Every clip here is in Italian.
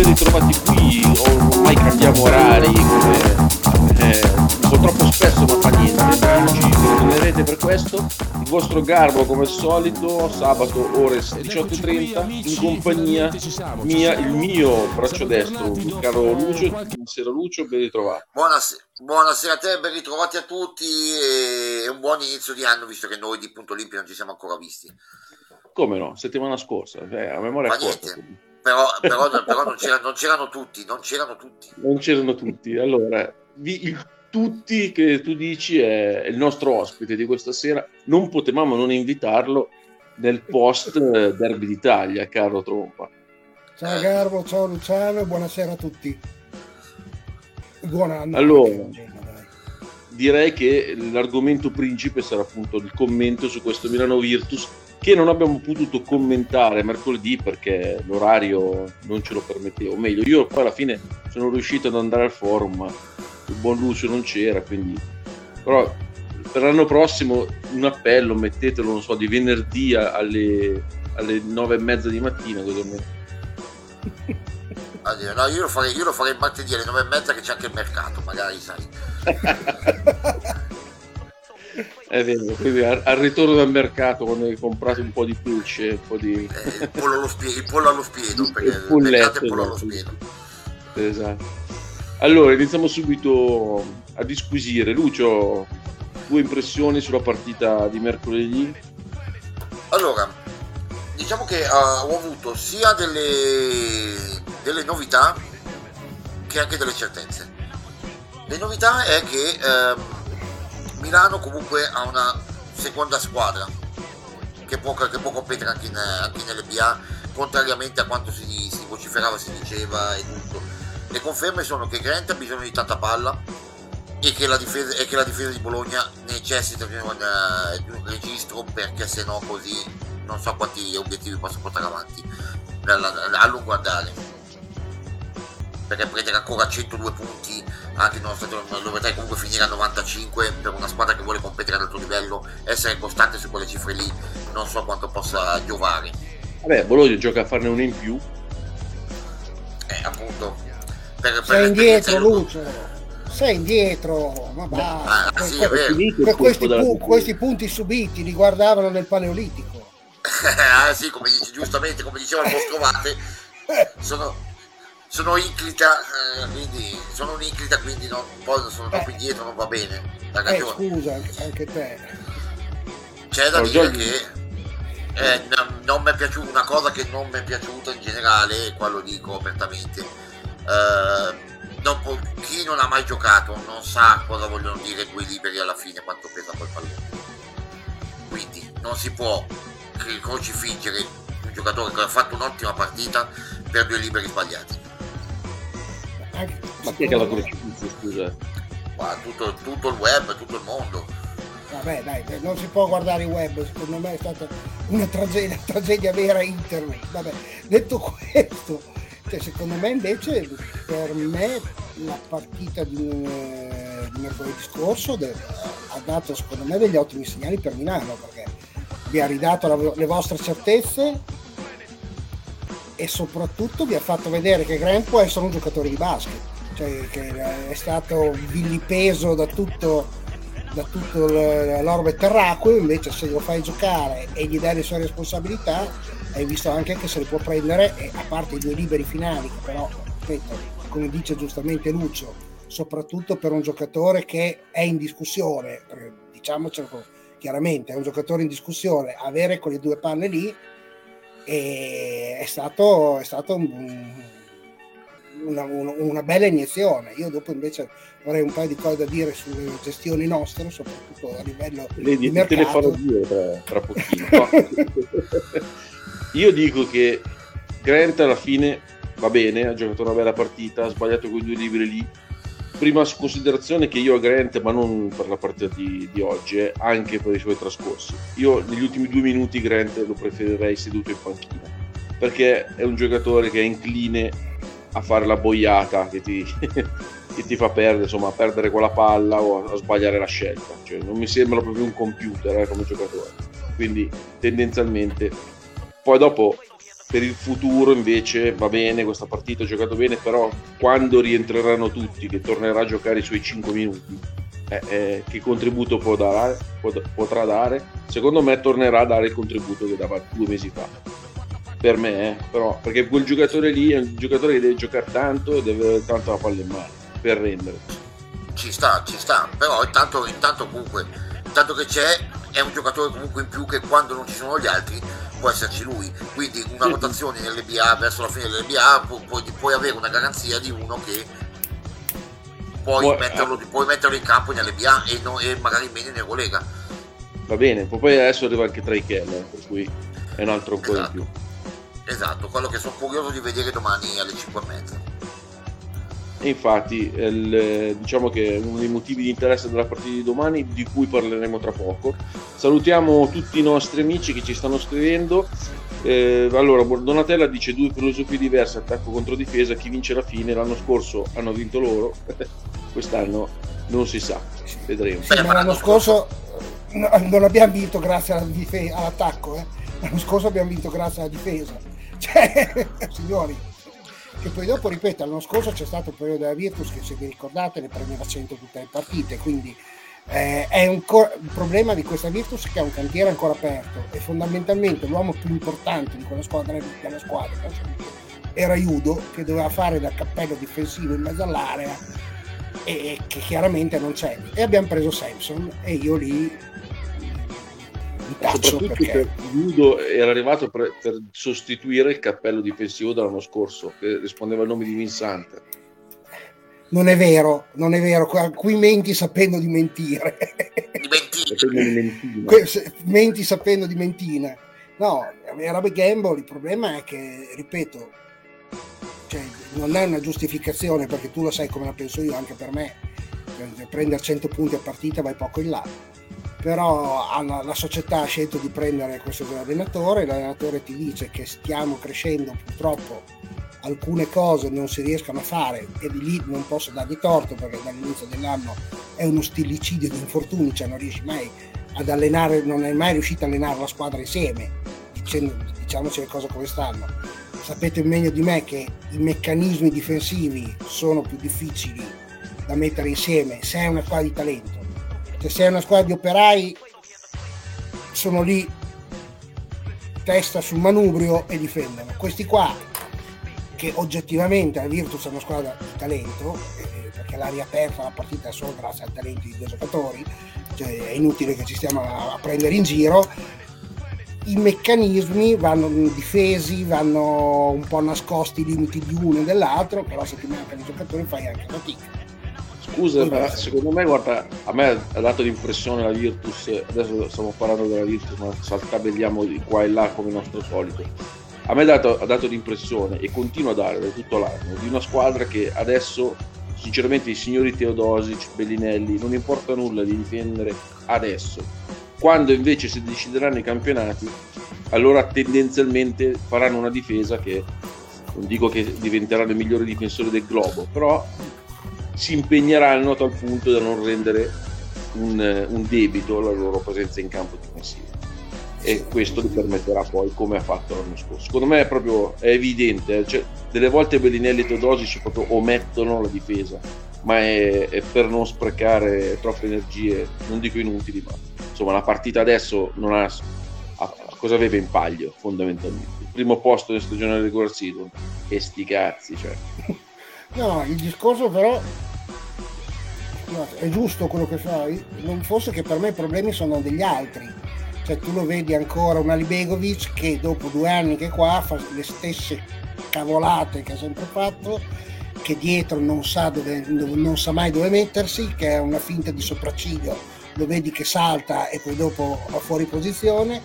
ben ritrovati qui, ormai cambiamo orari, eh, un po' troppo spesso ma fa niente, ci perdonerete per questo. Il vostro garbo come al solito, sabato ore 18.30 in compagnia mia, il mio braccio destro, il caro Lucio. Buonasera Lucio, ben ritrovato. Buonasera. Buonasera a te, ben ritrovati a tutti e un buon inizio di anno visto che noi di Punto Olimpio non ci siamo ancora visti. Come no? Settimana scorsa, eh, a memoria corta. Però, però, però non, c'erano, non, c'erano, tutti, non c'erano tutti. Non c'erano tutti. Allora, vi, il, tutti che tu dici è il nostro ospite di questa sera. Non potevamo non invitarlo nel post Derby d'Italia, caro Trompa. Ciao Garbo, ciao Luciano, buonasera a tutti. Buon anno. Allora, direi che l'argomento principe sarà appunto il commento su questo Milano Virtus che non abbiamo potuto commentare mercoledì perché l'orario non ce lo permetteva, o meglio, io poi alla fine sono riuscito ad andare al forum, ma il buon Lucio non c'era, quindi però per l'anno prossimo un appello, mettetelo, non so, di venerdì alle, alle nove e mezza di mattina, così almeno. no, io lo, farei, io lo farei martedì alle nove e mezza che c'è anche il mercato, magari sai. È vero, quindi al, al, ritorno dal mercato quando hai comprato un po' di pulce, un po' di... Eh, il, pollo allo spiedo, il pollo allo spiedo, perché il, polletto, il pollo allo esatto. spiedo. Esatto. Allora, iniziamo subito a disquisire. Lucio, tue impressioni sulla partita di mercoledì? Allora, diciamo che uh, ho avuto sia delle, delle novità che anche delle certezze. Le novità è che... Uh, Milano comunque ha una seconda squadra che può, che può competere anche, in, anche nell'NBA contrariamente a quanto si, si, vociferava, si diceva e tutto. Le conferme sono che Grant ha bisogno di tanta palla e che la difesa, che la difesa di Bologna necessita di un, uh, di un registro perché se no così non so quanti obiettivi posso portare avanti a lungo andare perché prendere ancora 102 punti anche nonostante dovrebbe comunque finire a 95 per una squadra che vuole competere ad alto livello essere costante su quelle cifre lì non so quanto possa giovare. Vabbè Bologna gioca a farne uno in più. Eh appunto. Per, per sei indietro Lucio sei indietro ma basta ah, sì, per, questi, pu- questi punti subiti li guardavano nel paleolitico. Ah sì come dici giustamente come diceva il Moscovate sono sono inclita, eh, quindi sono un'inclita, quindi non, poi sono troppo indietro, non va bene. Eh, scusa, anche te. C'è da dire che eh, non, non mi è piaciuta una cosa che non mi è piaciuta in generale, e qua lo dico apertamente. Eh, non può, chi non ha mai giocato non sa cosa vogliono dire due liberi alla fine, quanto pesa quel pallone. Quindi non si può crocifingere un giocatore che ha fatto un'ottima partita per due liberi sbagliati ma chi è che la crocifisse, scusa? Ma tutto, tutto, il web, tutto il mondo. Vabbè, dai, non si può guardare il web, secondo me è stata una tragedia, una tragedia vera internet. Vabbè, detto questo, cioè, secondo me invece per me la partita di, eh, di mercoledì scorso de, ha dato secondo me degli ottimi segnali per Milano perché vi ha ridato la, le vostre certezze e soprattutto vi ha fatto vedere che Grant può essere un giocatore di basket, cioè che è stato vilipeso da tutto, da tutto l'orbe terracqueo, invece se lo fai giocare e gli dai le sue responsabilità, hai visto anche che se le può prendere, e a parte i due liberi finali, che però, ripeto, come dice giustamente Lucio, soprattutto per un giocatore che è in discussione, diciamocelo chiaramente, è un giocatore in discussione, avere quelle due palle lì e è stato, è stato un, una, una, bella iniezione. Io dopo invece avrei un paio di cose da dire sulle gestioni nostre, soprattutto a livello Le, di. Te le farò dire tra, tra pochino. Io dico che Grant alla fine va bene, ha giocato una bella partita, ha sbagliato quei due libri lì, prima considerazione che io a Grant, ma non per la partita di, di oggi, eh, anche per i suoi trascorsi. Io negli ultimi due minuti Grant lo preferirei seduto in panchina, perché è un giocatore che è incline a fare la boiata che ti, che ti fa perdere, insomma, a perdere quella palla o a, a sbagliare la scelta. Cioè, non mi sembra proprio un computer eh, come giocatore. Quindi tendenzialmente, poi dopo per il futuro invece va bene, questa partita ha giocato bene, però quando rientreranno tutti, che tornerà a giocare i suoi 5 minuti, eh, eh, che contributo può dare, potrà dare? Secondo me tornerà a dare il contributo che dava due mesi fa. Per me, eh, però, perché quel giocatore lì è un giocatore che deve giocare tanto e deve avere tanto la palla in mano per rendere. Ci sta, ci sta, però intanto, intanto comunque, intanto che c'è, è un giocatore comunque in più che quando non ci sono gli altri può esserci lui. Quindi una sì. rotazione nell'NBA verso la fine dell'NBA pu- pu- puoi avere una garanzia di uno che puoi, puoi, metterlo, eh. puoi metterlo, in campo nell'NBA e, no, e magari meno in Eurolega. Va bene, poi adesso arriva anche Trey Keller, per cui è un altro esatto. in più. Esatto, quello che sono curioso di vedere domani alle 5 e mezza. E infatti il, diciamo che uno dei motivi di interesse della partita di domani di cui parleremo tra poco. Salutiamo tutti i nostri amici che ci stanno scrivendo. Eh, allora, Donatella dice due filosofie diverse, attacco contro difesa, chi vince la fine, l'anno scorso hanno vinto loro, quest'anno non si sa, vedremo. Sì, l'anno scorso non abbiamo vinto grazie alla dife- all'attacco, eh. l'anno scorso abbiamo vinto grazie alla difesa. Cioè, signori, che poi dopo, ripeto, l'anno scorso c'è stato un periodo della Virtus che se vi ricordate ne prendeva 100 tutte le partite, quindi eh, è un, co- un, problema di questa Virtus che ha un cantiere ancora aperto e fondamentalmente l'uomo più importante di quella squadra, della squadra era Judo che doveva fare da cappello difensivo in mezzo all'area e che chiaramente non c'è. E abbiamo preso Samson e io lì soprattutto perché... per era arrivato per, per, sostituire il cappello difensivo dell'anno scorso che rispondeva al nome di Vincent. Non è vero, non è vero, qui menti sapendo di mentire. Menti sapendo di mentina. No, era Gamble, il problema è che, ripeto, cioè, non è una giustificazione perché tu lo sai come la penso io, anche per me, per prendere 100 punti a partita vai poco in là però la società ha scelto di prendere questo allenatore, l'allenatore ti dice che stiamo crescendo purtroppo alcune cose non si riescono a fare e di lì non posso dargli torto perché dall'inizio dell'anno è uno stillicidio di infortuni, cioè non riesci mai ad allenare, non è mai riuscito a allenare la squadra insieme, dicendo, diciamoci le cose come stanno. Sapete meglio di me che i meccanismi difensivi sono più difficili da mettere insieme se hai una squadra di talento se sei una squadra di operai sono lì testa sul manubrio e difendono. Questi qua che oggettivamente la Virtus è una squadra di talento eh, perché l'ha riaperta la partita solo grazie al talento di due giocatori cioè è inutile che ci stiamo a, a prendere in giro. I meccanismi vanno difesi, vanno un po' nascosti i limiti di uno e dell'altro, però se ti mancano i giocatori fai anche fatica Scusa, ma secondo me, guarda, a me ha dato l'impressione la Virtus, adesso stiamo parlando della Virtus, ma saltabelliamo di qua e là come nostro solito. A me ha dato, ha dato l'impressione, e continua a dare da tutto l'anno, di una squadra che adesso, sinceramente, i signori Teodosic, Bellinelli, non importa nulla di difendere adesso. Quando invece si decideranno i campionati, allora tendenzialmente faranno una difesa che non dico che diventeranno i migliori difensori del globo, però si impegneranno a tal punto da non rendere un, un debito alla loro presenza in campo difensivo. E questo gli permetterà poi come ha fatto l'anno scorso. Secondo me è proprio è evidente eh, cioè, delle volte Bellinelli e Teodosic proprio omettono la difesa ma è, è, per non sprecare troppe energie non dico inutili ma insomma la partita adesso non ha, cosa aveva in paglio fondamentalmente? Il primo posto nel stagione regular season. E sti cazzi cioè. no il discorso però è giusto quello che fai, non fosse che per me i problemi sono degli altri. Cioè tu lo vedi ancora un Alibegovic che dopo due anni che è qua fa le stesse cavolate che ha sempre fatto, che dietro non sa, dove, non sa mai dove mettersi, che è una finta di sopracciglio, lo vedi che salta e poi dopo va fuori posizione.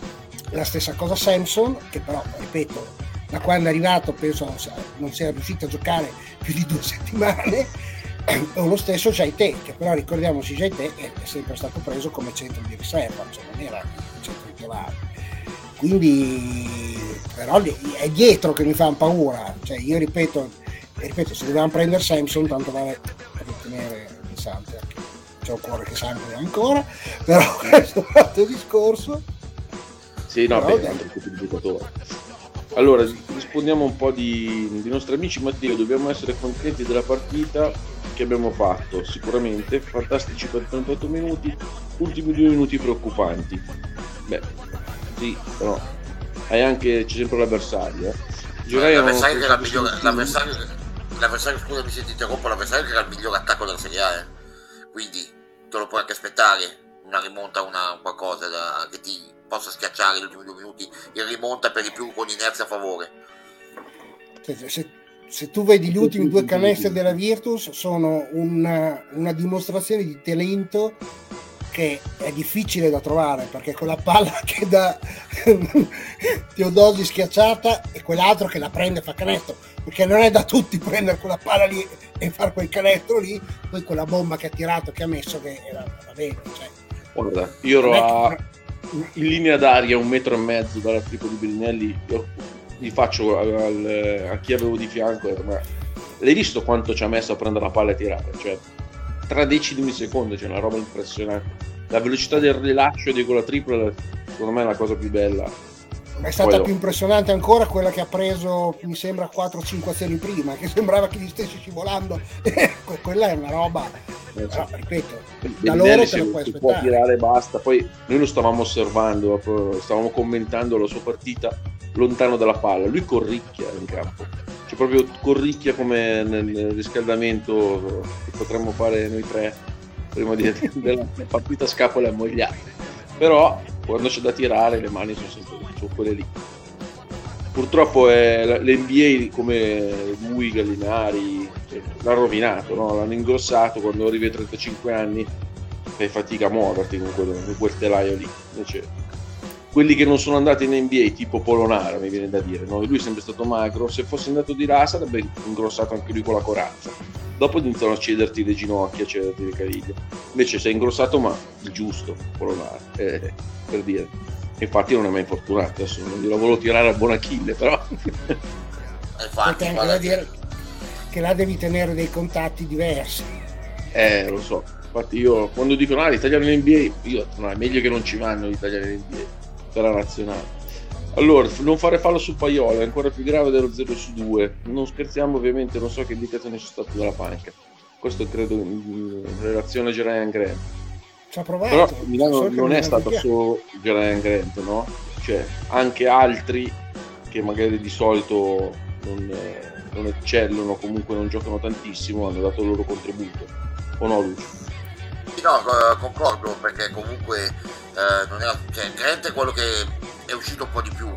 La stessa cosa Samson, che però, ripeto, da quando è arrivato penso non sia riuscito a giocare più di due settimane o lo stesso Jaite che però ricordiamoci Jaite è, è sempre stato preso come centro di riserva cioè non era il centro titolare quindi però è dietro che mi fanno paura. Cioè io ripeto, ripeto se dovevamo prendere Samson tanto vale per ottenere il Sante c'è un cuore che sangue ancora però questo è un altro discorso. Sì no però, beh, è un altro tipo di giocatore. Allora rispondiamo un po' di, di nostri amici. Matteo dobbiamo essere contenti della partita che abbiamo fatto sicuramente fantastici per 38 minuti ultimi due minuti preoccupanti beh sì però hai anche c'è sempre l'avversario eh. Giurai l'avversario che era il migliore l'avversario, l'avversario scusa mi senti interrompo l'avversario che era il migliore attacco della Serie A eh. quindi te lo puoi anche aspettare una rimonta una qualcosa da, che ti possa schiacciare gli ultimi due minuti in rimonta per di più con inerzia a favore se, se, se tu vedi gli ultimi due canestri della Virtus sono una, una dimostrazione di talento che è difficile da trovare perché quella palla che dà Teodosi schiacciata e quell'altro che la prende e fa canestro perché non è da tutti prendere quella palla lì e fare quel canestro lì poi quella bomba che ha tirato che ha messo che era, va bene cioè. guarda io ero a, in linea d'aria un metro e mezzo dalla tripo di Bellinelli io gli faccio al, a chi avevo di fianco ma l'hai visto quanto ci ha messo a prendere la palla e tirare cioè tra decimi di secondo, c'è una roba impressionante. La velocità del rilascio di quella tripla, secondo me, è la cosa più bella. Ma è stata Poi più impressionante ancora quella che ha preso, mi sembra, 4-5 azioni prima, che sembrava che gli stessi scivolando. quella è una roba, eh, però, ripeto, da loro te lo puoi aspettare. può tirare basta. Poi noi lo stavamo osservando, stavamo commentando la sua partita lontano dalla palla. Lui corricchia in campo. Cioè proprio corricchia come nel riscaldamento che potremmo fare noi tre prima di, della partita scapole ammogliate. Però quando c'è da tirare le mani sono sempre sono quelle lì. Purtroppo è, l'NBA come lui Gallinari cioè, l'ha rovinato no? l'hanno ingrossato quando arrivi ai 35 anni. Fai fatica a muoverti con quel, con quel telaio lì. Invece quelli che non sono andati in NBA, tipo Polonara, mi viene da dire, no? lui è sempre stato magro, se fosse andato di là sarebbe ingrossato anche lui con la corazza. Dopo iniziano a cederti le ginocchia, a cederti le caviglie. Invece sei ingrossato, ma il giusto, Polonara, eh, per dire. Infatti non è mai fortunato, adesso non glielo volevo tirare a buon Achille, però... Infatti, anche da dire che là devi tenere dei contatti diversi. Eh, lo so. Infatti io quando dicono ah, l'italiano in NBA, io no, è meglio che non ci vanno gli italiani in NBA per la nazionale. Allora, non fare fallo su Paiola è ancora più grave dello 0 su 2. Non scherziamo, ovviamente, non so che indicazioni sono state dalla panca. Questo credo in relazione a Gerayan Grant. Ci ha provato. Però Milano non è stato solo Gerayan Grant, no? Cioè, anche altri che magari di solito non, non eccellono, comunque non giocano tantissimo, hanno dato il loro contributo. O no, Lucio? No, concordo perché comunque eh, non era, cioè, Grant è quello che è uscito un po' di più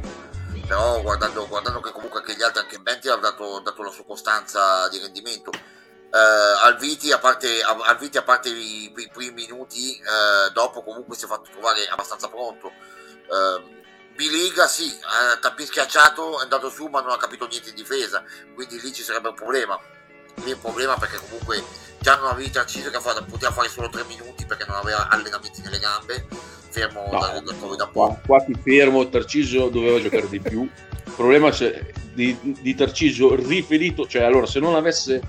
però guardando, guardando che comunque anche gli altri anche Benti ha dato, dato, la sua costanza di rendimento. Eh, Alviti a parte, Alviti, a parte i, i primi minuti eh, dopo comunque si è fatto trovare abbastanza pronto. Eh, Biliga sì, eh, tappi schiacciato è andato su ma non ha capito niente in difesa quindi lì ci sarebbe un problema. Lì è un problema perché comunque già non avevi Tarcisio che poteva fare solo 3 minuti perché non aveva allenamenti nelle gambe fermo no, da, da, da qua, qua ti fermo Tarcisio doveva giocare di più. Il problema di, di Tarcisio riferito cioè allora se non avesse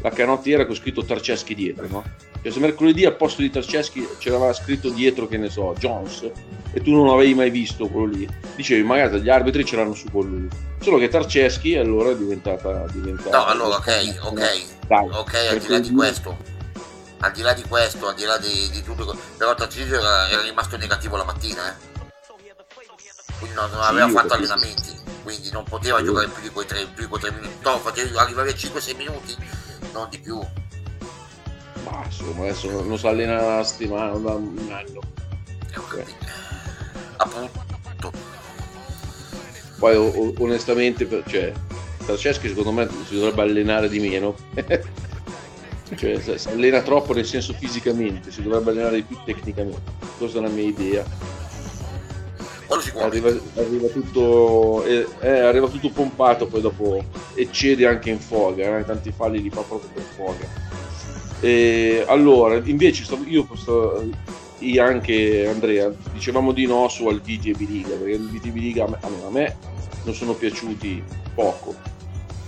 la canottiera con scritto Tarceschi dietro no? Cioè, se mercoledì al posto di Tarceschi c'era scritto dietro che ne so Jones e tu non avevi mai visto quello lì dicevi magari gli arbitri ce l'hanno su con lui solo che Tarceschi allora è diventata, diventata no allora ok ok Dai, ok al di là di questo al di là di questo al di là di, di tutto però Tarcesio era, era, rimasto negativo la mattina eh. quindi non, non aveva sì, fatto allenamenti quindi non poteva sì. giocare più di quei 3, più di quei 3 minuti no, faceva arrivare a 5-6 minuti non di più. Ma insomma adesso non si allena la settimana da un anno. Okay. appunto. Poi o, onestamente cioè Franceschi secondo me si dovrebbe allenare di meno. Cioè si allena troppo nel senso fisicamente si dovrebbe allenare di più tecnicamente. Questa è la mia idea arriva, arriva, tutto eh, eh, arriva tutto pompato poi dopo eccede anche in foga eh, tanti falli li fa proprio per foga e allora, invece io io anche Andrea dicevamo di no su Alviti e Biliga perché Alviti e Biliga a me, a me non sono piaciuti poco.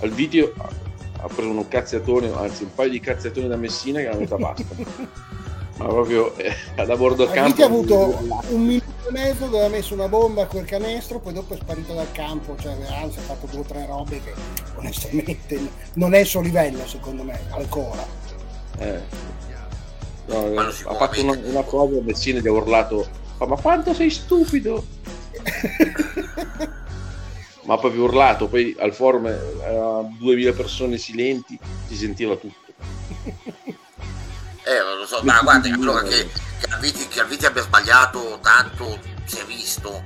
Alviti ha preso un cazziatone anzi un paio di cazziatoni da Messina che la metà basta ma proprio eh, da bordo campo Alviti ha avuto un minuto e mezzo dove ha messo una bomba a quel canestro, poi dopo è sparito dal campo, cioè anzi ha fatto due o tre robe che onestamente non è il suo livello secondo me, ancora. Eh. No, ha fatto una, una cosa, Messina gli ha urlato, ma quanto sei stupido! ma proprio urlato, poi al forum a 2000 persone silenti, si sentiva tutto. Eh, non lo so, ma guarda, allora che, che, Alviti, che Alviti abbia sbagliato tanto si è visto,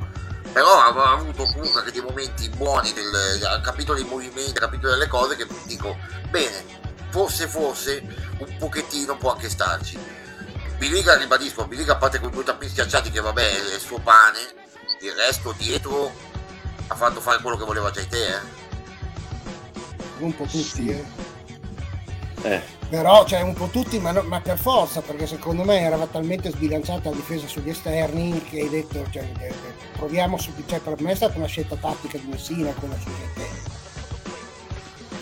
però aveva avuto comunque anche dei momenti buoni, del, ha capito dei movimenti, ha capito delle cose che dico, bene, forse forse un pochettino può anche starci. Biliga, ribadisco, Biliga a parte con due tappini schiacciati che vabbè è il suo pane, il resto dietro ha fatto fare quello che voleva già te, eh. Un po' tutti, eh. Eh. Però cioè, un po' tutti, ma, no, ma, per forza, perché secondo me era talmente sbilanciata la difesa sugli esterni che hai detto, cioè, eh, eh, proviamo su, cioè, per me è stata una scelta tattica di Messina quella su GT.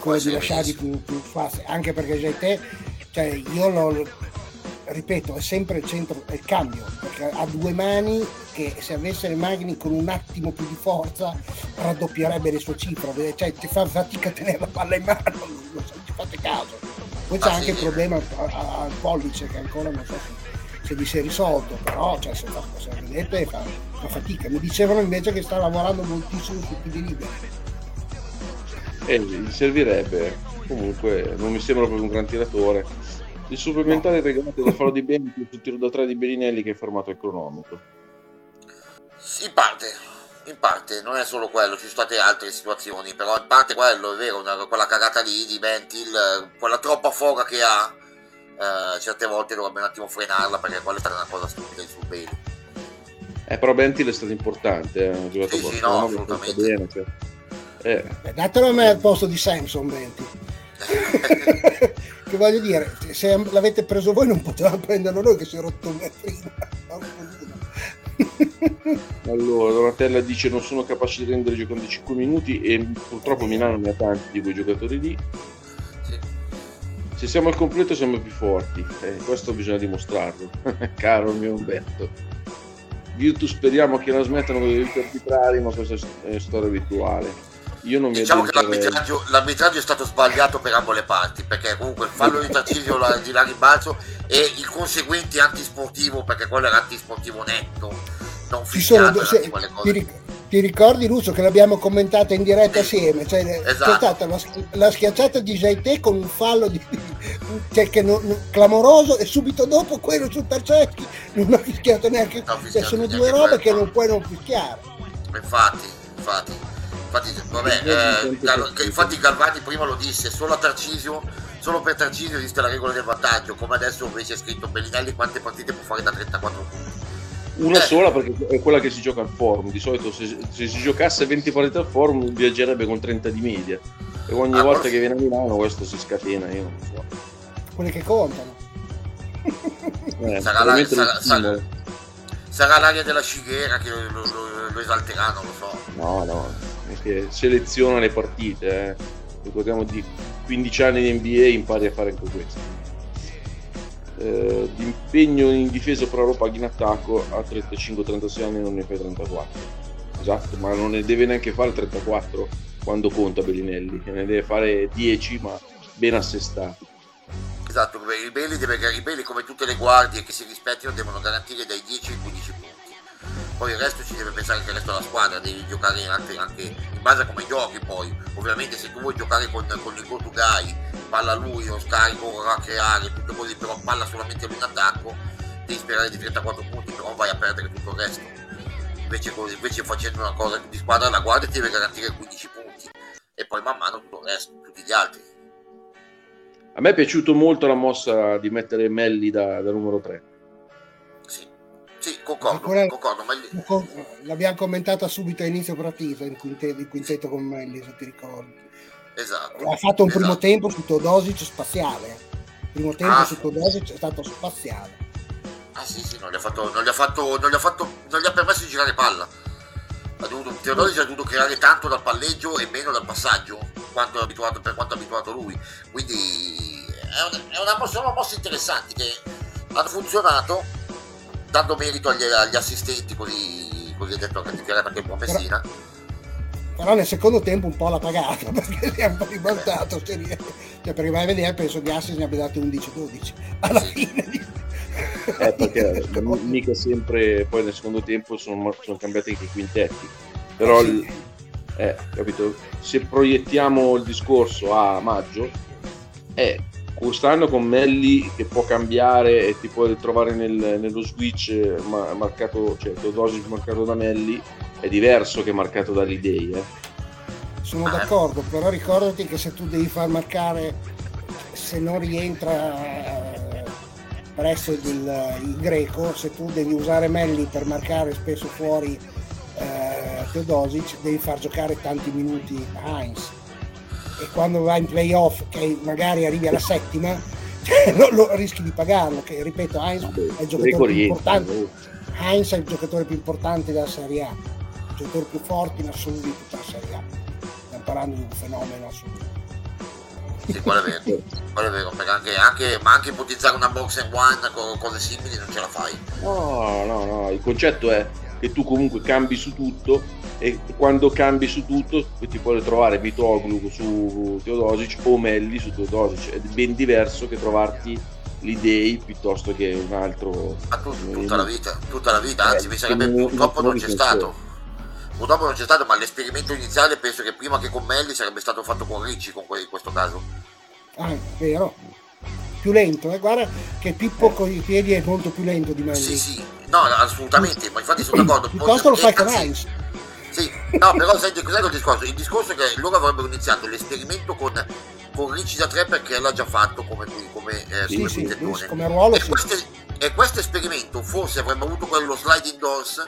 Quella di lasciarli più, più facile, anche perché GT, cioè io lo, ripeto, è sempre il centro, è il cambio, perché ha due mani che se avesse le mani con un attimo più di forza raddoppierebbe le sue cifre, cioè ti fa fatica a tenere la palla in mano, non so, ci fate caso poi c'è ah, anche sì. il problema al pollice che ancora non so se, se vi si è risolto, però cioè, se, se vedete fa, fa, fatica. Mi dicevano invece che sta lavorando moltissimo sui piedi liberi. E gli servirebbe, comunque non mi sembra proprio un gran tiratore. Il supplementare no. regalato da farlo di Benti sul tiro da 3 di Bellinelli che è fermato il cronometro. In parte, in parte non è solo quello, ci sono state altre situazioni, però in parte quello è vero, una, quella cagata lì di Ventil, quella troppa foga che ha, eh, certe volte dovrebbe un attimo frenarla perché quella è stata una cosa stupida in sul bene. Eh, però Bentil è stato importante, eh, ha giocato sì, sì, no, assolutamente. Bene, cioè. eh. Beh, datelo a me al posto di Samson Bentil. che voglio dire, se l'avete preso voi non potevamo prenderlo noi che si è rotto un prima. allora, Donatella dice non sono capace di rendere giocando 5 minuti e purtroppo Milano ne ha tanti di quei giocatori lì. Se siamo al completo siamo più forti, eh, questo bisogna dimostrarlo, caro mio Umberto. Virtus speriamo che la smettano con i arbitrari, ma questa è storia abituale. Io non diciamo che l'arbitraggio, l'arbitraggio, è stato sbagliato per ambo le parti, perché comunque il fallo di Tarcisio di là rimbalzo e il conseguente antisportivo, perché quello era antisportivo netto, non fischiato, se, ti, ti, ricordi Lucio che l'abbiamo commentata in diretta assieme? Cioè, esatto. C'è stata la, la, schiacciata di Jaite con un fallo di, cioè, che non, clamoroso e subito dopo quello su Tarceschi non ha fischiato neanche. Non cioè, sono due robe che non puoi non fischiare. Infatti, infatti infatti, vabbè, eh, Gal- infatti Galvani prima lo disse, solo a Tarcisio, solo per Tarcisio esiste la regola del vantaggio, come adesso invece è scritto Bellinelli quante partite può fare da 34 punti. Una eh. sola perché è quella che si gioca al forum, di solito se, se si giocasse 20 partite al forum viaggerebbe con 30 di media e ogni ah, volta che viene a Milano questo si scatena, io non so. Quelle che contano. Eh, sarà, la, sarà, sarà, sarà, l'aria della scighera che lo, lo, lo esalterà, non lo so. No, no che seleziona le partite. Eh. Ricordiamo di 15 anni di NBA impari a fare anche questo. Eh, l'impegno in difesa per Europa in attacco a 35-36 anni non ne fai 34. Esatto, ma non ne deve neanche fare 34 quando conta Bellinelli, ne deve fare 10 ma ben assestati. Esatto, i Belli, deve, i Belli come tutte le guardie che si rispettino devono garantire dai 10 ai 15 punti poi il resto ci deve pensare anche il resto della squadra, devi giocare anche, anche in base a come giochi poi. Ovviamente se tu vuoi giocare con, con to guy, palla lui, o scarico a creare, tutto così, però palla solamente lui in attacco, devi sperare di 34 punti, però vai a perdere tutto il resto. Invece, invece facendo una cosa di squadra la guardia ti deve garantire 15 punti e poi man mano tutto il resto, tutti gli altri. A me è piaciuto molto la mossa di mettere Melli da, da numero 3 sì, concordo, Ancora, concordo ma... L'abbiamo commentata subito a inizio partita, il quintetto, il quintetto con Melli, se ti ricordi. Esatto. Ha fatto un esatto. primo tempo su Todosic spaziale. Il primo tempo ah. su Todosic è stato spaziale. Ah sì, sì, non gli ha fatto, non gli ha fatto, non gli ha fatto, non gli ha permesso di girare palla. Ha dovuto, Teodosic ha dovuto creare tanto dal palleggio e meno dal passaggio, quanto abituato, per quanto è abituato lui. Quindi è una, è una mossa, una mossa interessante che hanno funzionato dando merito agli, agli assistenti così così detto che perché è buon Messina. Però, però nel secondo tempo un po' l'ha pagato perché si è un po' ribaltato. Cioè, perché vai a vedere, penso che Assis ne abbia dati 11-12 alla fine. Di... Eh, perché mica sempre poi nel secondo tempo sono, sono cambiati anche i quintetti. Però eh, sì. eh, capito? se proiettiamo il discorso a maggio, eh, quest'anno con Melli che può cambiare e ti puoi trovare nel, nello switch marcato, cioè Teodosic marcato da Melli è diverso che marcato da Lidei eh. sono d'accordo però ricordati che se tu devi far marcare se non rientra eh, presso il, il greco se tu devi usare Melli per marcare spesso fuori eh, Teodosic devi far giocare tanti minuti Heinz e quando vai in playoff che magari arrivi alla settima lo, lo, rischi di pagarlo che ripeto Heinz è il giocatore più importante. Heinz è il giocatore più importante della Serie A. Il giocatore più forte in assoluto di tutta la Serie A. Stiamo parlando di un fenomeno assoluto. Sì, quello è vero, quello è vero perché anche, anche, ma anche ipotizzare una box and one con cose simili non ce la fai. No no no il concetto è che tu comunque cambi su tutto e quando cambi su tutto ti puoi trovare Vitoglu su Teodosic o Melli su Teodosic. È ben diverso che trovarti l'idei piuttosto che un altro. Ma tu, tutta la vita tutta la vita anzi eh, mi sarebbe purtroppo non c'è stato. Purtroppo non c'è stato ma l'esperimento iniziale penso che prima che con Melli sarebbe stato fatto con Ricci con in questo caso. Ah vero. Più lento eh? guarda che Pippo con i piedi è molto più lento di Melli. Sì sì no assolutamente ma infatti sono d'accordo piuttosto lo fai con Heinz sì, no, però senti cos'è il discorso? Il discorso è che loro avrebbero iniziato l'esperimento con, con Ricci da 3 perché l'ha già fatto come, come, eh, sì, come, sì, come ruolo. E, sì. questo, e questo esperimento forse avrebbe avuto quello sliding doors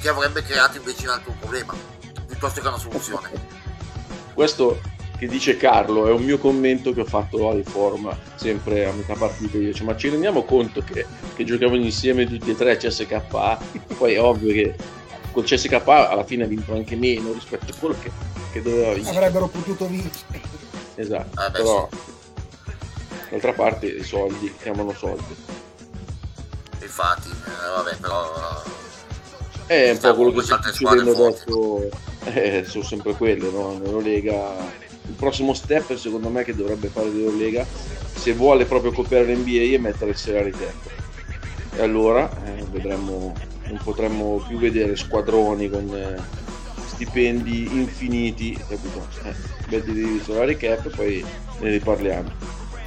che avrebbe creato invece un altro problema, piuttosto che una soluzione. questo che dice Carlo è un mio commento che ho fatto al forum sempre a metà partita io dice ma ci rendiamo conto che, che giocavano insieme tutti e tre CSK poi è ovvio che col CSK alla fine ha vinto anche meno rispetto a quello che, che doveva vincere. Avrebbero potuto vincere. Esatto, ah, però sì. d'altra parte i soldi chiamano soldi. Infatti, eh, vabbè, però... È un po' quello che sta succedendo adesso, eh, sono sempre quelle, no? L'Eurolega, il prossimo step secondo me che dovrebbe fare l'Eurolega, se vuole proprio copiare l'NBA è mettere il salary cap. E allora eh, vedremo non potremmo più vedere squadroni con eh, stipendi infiniti, capito? Eh, vedi di salary cap e poi ne riparliamo.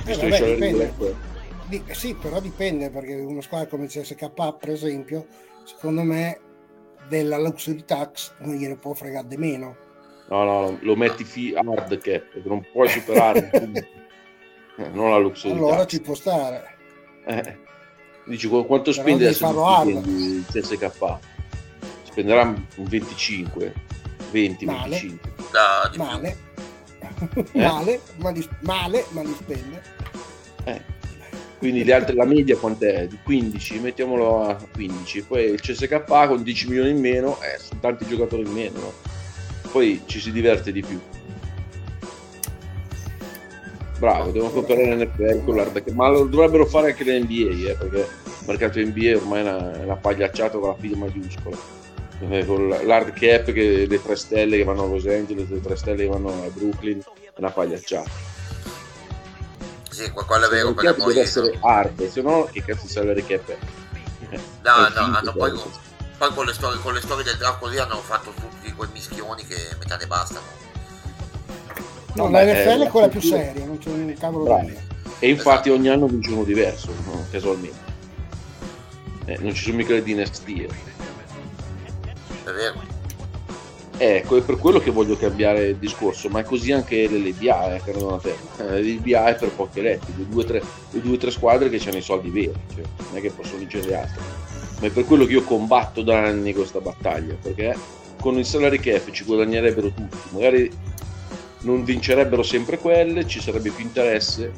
Eh, vabbè, dipende. Di, sì, però dipende perché uno squadra come CSK, per esempio, secondo me della luxury tax non gliene può fregare di meno. No, no, lo metti fi- hard cap, non puoi superare eh, non la luxury allora ci può stare. Eh. Dici quanto spende adesso il CSK? Spenderà un 25, 20, male. 25. No, male. Eh? male, ma li, male, ma li spende. Eh. Quindi le altre, la media quant'è? Di 15, mettiamolo a 15. Poi il CSK con 10 milioni in meno, eh, sono tanti giocatori in meno. No? Poi ci si diverte di più. Bravo, devono coprire l'NFL con l'hard ma lo dovrebbero fare anche le NBA, eh, perché il mercato NBA ormai è una, è una pagliacciata con la figlia maiuscola. Eh, con l'hard cap, che, le tre stelle che vanno a Los Angeles, le tre stelle che vanno a Brooklyn, è una pagliacciata. Sì, è vero. Perché poi... deve essere hard, se no che cazzo di salary cap è? No, no, hanno poi, poi con, le storie, con le storie del draft così hanno fatto tutti quei mischioni che metà ne bastano. No, la NFL è quella più seria, non c'è un cavolo di E infatti ogni anno vince uno diverso, no? casualmente. Eh, non ci sono mica le dinastie. È vero. Ecco, è per quello che voglio cambiare il discorso, ma è così anche l'LBA, eh, caro Donatello. Eh, L'LBA è per pochi eletti, le due o tre, due, tre squadre che hanno i soldi veri, cioè, non è che possono vincere altri. Ma è per quello che io combatto da anni questa battaglia, perché con il salary cap ci guadagnerebbero tutti. Magari non vincerebbero sempre quelle, ci sarebbe più interesse,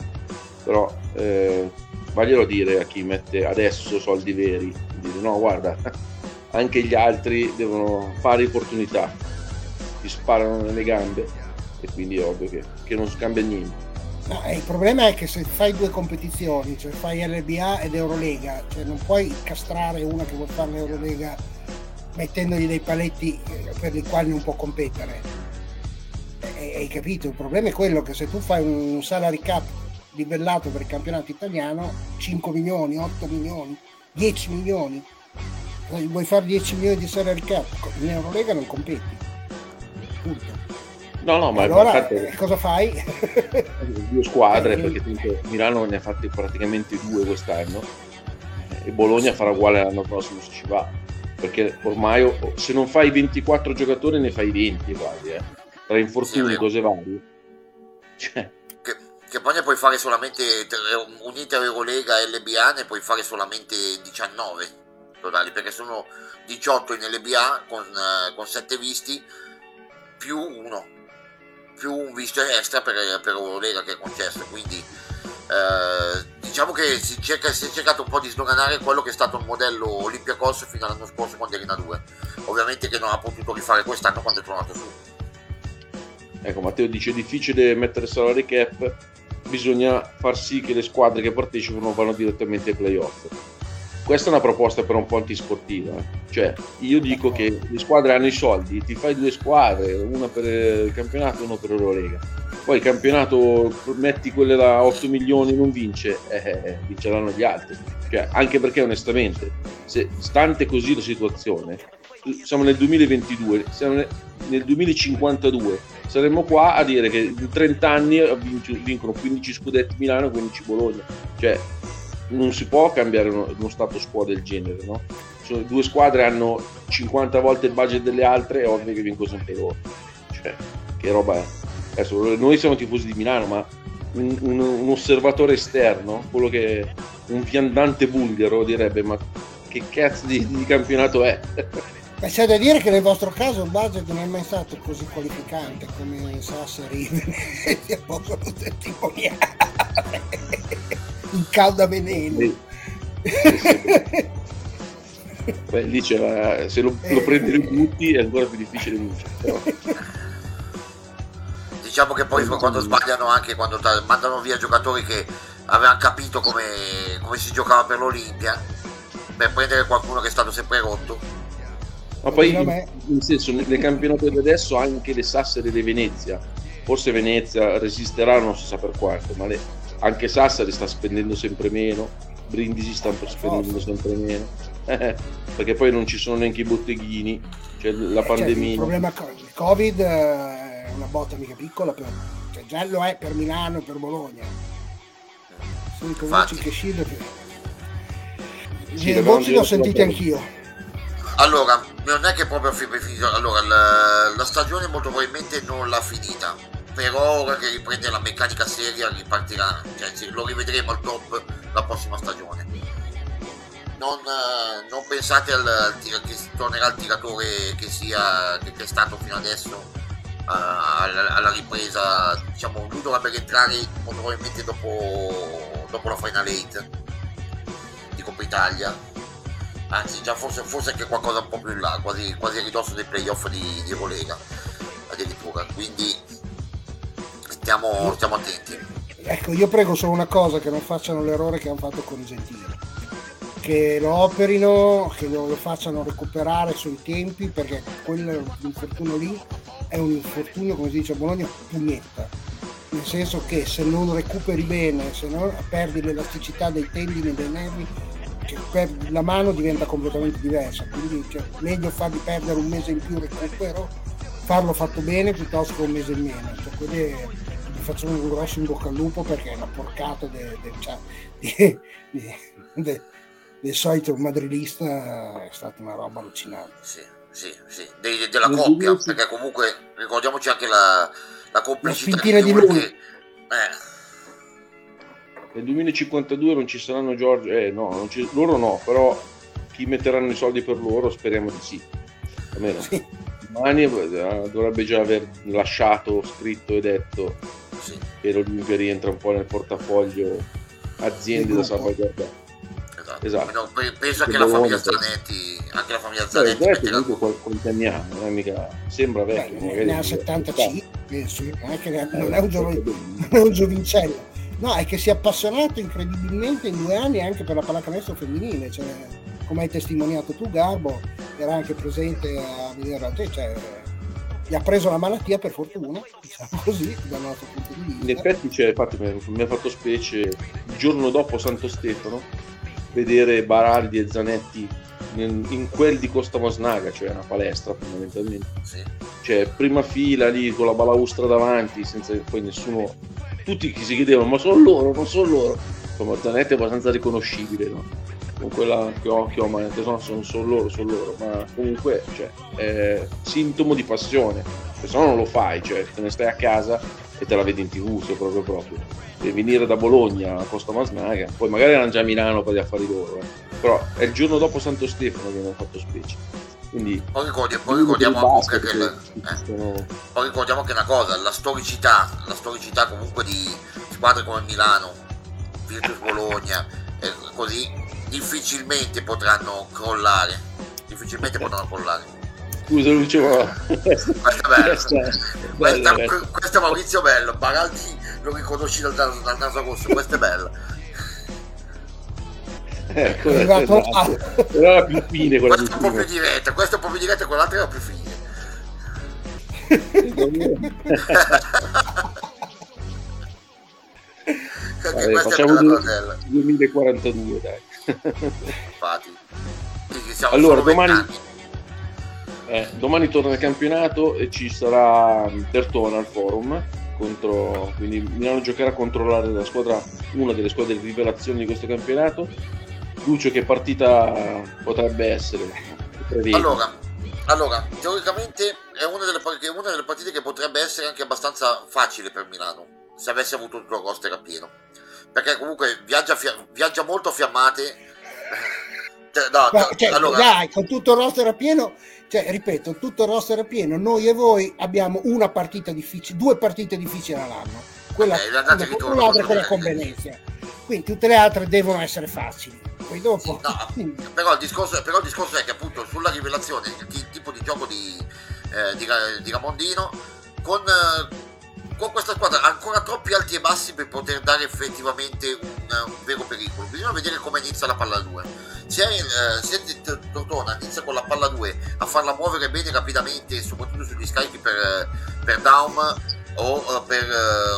però eh, vaglielo dire a chi mette adesso soldi veri, dire no guarda, anche gli altri devono fare opportunità, ti sparano nelle gambe e quindi è ovvio che, che non scambia niente. No, eh, il problema è che se fai due competizioni, cioè fai LBA ed Eurolega, cioè non puoi castrare una che vuole fare l'Eurolega mettendogli dei paletti eh, per i quali non può competere. E, hai capito? Il problema è quello che se tu fai un salary cap livellato per il campionato italiano, 5 milioni, 8 milioni, 10 milioni, vuoi fare 10 milioni di salary cap, in Eurolega non competi. Punto. No, no, ma allora infatti, eh, cosa fai? due squadre, eh, perché Milano ne ha fatti praticamente due quest'anno e Bologna farà uguale l'anno prossimo se ci va. Perché ormai se non fai 24 giocatori ne fai 20 quasi, eh. Tra infortuni, sì, cose varie. Cioè. Che, che poi ne puoi fare solamente unite a Eurolega e LBA ne puoi fare solamente 19 totali, perché sono 18 in LBA con, eh, con 7 visti più uno più un visto extra per, per Eurolega che è concesso quindi eh, diciamo che si, cerca, si, è cercato un po' di sdoganare quello che è stato il modello Olympiacos fino all'anno scorso con Derina 2 ovviamente che non ha potuto rifare quest'anno quando è tornato su. Ecco Matteo dice difficile mettere salary cap bisogna far sì che le squadre che partecipano vanno direttamente ai playoff questa è una proposta però un po' antisportiva. Cioè, io dico che le squadre hanno i soldi, ti fai due squadre, una per il campionato e una per Eurolega. Poi il campionato metti quelle da 8 milioni non vince, eh, eh, eh, vinceranno gli altri. Cioè, anche perché onestamente, se stante così la situazione, siamo nel 2022, siamo nel 2052, saremmo qua a dire che in 30 anni vincono 15 scudetti Milano e 15 Bologna. Cioè, non si può cambiare uno, uno status quo del genere, no? Cioè, due squadre hanno 50 volte il budget delle altre, è ovvio che vincono sempre loro. Cioè, che roba è? Adesso, noi siamo tifosi di Milano, ma un, un, un osservatore esterno, quello che un viandante bulgaro direbbe, ma che cazzo di, di campionato è? Beh, c'è da dire che nel vostro caso il budget non è mai stato così qualificante come Sassari e possono testimoniare in calda veneno. Beh, lì c'era, se lo, lo prendi butti è ancora più difficile vincere. Diciamo che poi quando sbagliano anche quando mandano via giocatori che avevano capito come, come si giocava per l'Olimpia, per prendere qualcuno che è stato sempre rotto. Ma poi, nel senso, nel campionato di adesso anche le Sassari di Venezia, forse Venezia resisterà non si sa per quanto, ma le, anche Sassari sta spendendo sempre meno, Brindisi sta spendendo sempre meno, perché poi non ci sono neanche i botteghini, c'è la pandemia. Cioè, il problema il Covid eh, è una botta mica piccola, per, cioè, già lo è per Milano e per Bologna. Sono i voci che scidono. Sì, le voci le ho sentite anch'io. Allora, non è che proprio finito. Allora, la, la stagione molto probabilmente non l'ha finita però ora che riprende la meccanica seria ripartirà, cioè lo rivedremo al top la prossima stagione. Non, eh, non pensate al, al, che tornerà il tiratore che, sia, che, è stato fino adesso alla, alla, ripresa, diciamo lui dovrebbe rientrare probabilmente dopo, dopo la Final 8 di Coppa Italia anzi già forse, forse anche qualcosa un po' più in là, quasi, quasi a ridosso dei playoff di, di Rolega addirittura, quindi stiamo, stiamo attenti. Ecco, io prego solo una cosa, che non facciano l'errore che hanno fatto con Gentile, che lo operino, che lo, facciano recuperare sui tempi, perché quell'infortunio lì è un infortunio, come si dice a Bologna, pugnetta. Nel senso che se non recuperi bene, se non perdi l'elasticità dei tendini dei nervi, la mano diventa completamente diversa. Quindi cioè, meglio fargli perdere un mese in più recupero, farlo fatto bene piuttosto che un mese in meno. Cioè, facciamo un grosso in bocca al lupo perché è una porcata de, de, cioè, de, del solito madrilista è stata una roba allucinante. Sì, sì, sì. De, della Nel coppia, perché comunque ricordiamoci anche la, la complicità di, di lui. Che, eh. Nel 2052 non ci saranno Giorgio, eh no, ci, loro no, però chi metteranno i soldi per loro speriamo di sì. Almeno. Sì. Domani eh, dovrebbe già aver lasciato, scritto e detto. E l'Olimpia rientra un po' nel portafoglio aziende da salvaguardare. Esatto. esatto. No, penso che, che la famiglia Zanetti, anche la famiglia Zanetti, Beh, comunque quanti anni ha, non è mica, sembra vecchio. Beh, ne ha 75, penso, non è, che non è un, giovin, non è un giovincello. No, è che si è appassionato incredibilmente in due anni anche per la pallacanestro femminile, cioè, come hai testimoniato tu Garbo, era anche presente a vedere, cioè, gli ha preso la malattia per fortuna, diciamo così, dal nostro punto di vista. In effetti, cioè, infatti mi ha fatto specie il giorno dopo Santo Stefano vedere Baraldi e Zanetti in, in quel di Costa Mosnaga, cioè una palestra fondamentalmente. Sì. Cioè, prima fila lì con la balaustra davanti, senza poi nessuno. Tutti chi si chiedevano, ma sono loro, non sono loro. Insomma, Zanetti è abbastanza riconoscibile, no? Con quella che ho, che ho ma no, sono, sono loro, sono loro. Ma comunque, cioè, è sintomo di passione. Se no non lo fai, cioè, te ne stai a casa e te la vedi in tv, se proprio proprio. Devi venire da Bologna a Costa Masnaga, poi magari erano già a Milano per gli affari loro. Eh però è il giorno dopo Santo Stefano che hanno fatto specie. Quindi, poi, ricordiamo, poi ricordiamo comunque che, eh, poi ricordiamo che una cosa, la storicità, la storicità comunque di squadre come Milano, Virtus Bologna, così difficilmente potranno crollare. Difficilmente potranno crollare. Scusa Lucio, questo è bello. Questa, questo è Maurizio Bello, Baraldi lo riconosci dal, dal naso rosso, questo è bello. Ecco, esatto. Era più fine quella Questo è un po' più diretta, questo è un po' più diretta, quell'altra era più fine. Vabbè, facciamo 2042 dai infatti allora domani, eh, domani torna il campionato e ci sarà Tertona al forum contro, quindi Milano giocherà contro la, la squadra una delle squadre di rivelazione di questo campionato Lucio, che partita potrebbe essere? Allora, allora, teoricamente è una delle, una delle, partite che potrebbe essere anche abbastanza facile per Milano, se avesse avuto il roster a pieno. Perché comunque viaggia, viaggia molto a fiammate. Cioè, no, Ma, cioè, allora... Dai, con tutto il roster a pieno, cioè, ripeto, tutto il roster a pieno, noi e voi abbiamo una partita difficile, due partite difficili all'anno. Quella, okay, quella contro l'altra con la convenienza. Quindi tutte le altre devono essere facili poi dopo. No, però, il discorso, però, il discorso, è che appunto sulla rivelazione, il tipo di gioco di, eh, di, di Ramondino, con, eh, con, questa squadra ancora troppi alti e bassi per poter dare effettivamente un, un vero pericolo. Bisogna vedere come inizia la palla 2. Se, eh, se Tortona inizia con la palla 2 a farla muovere bene rapidamente, soprattutto sugli scarichi per, per Daum o, per,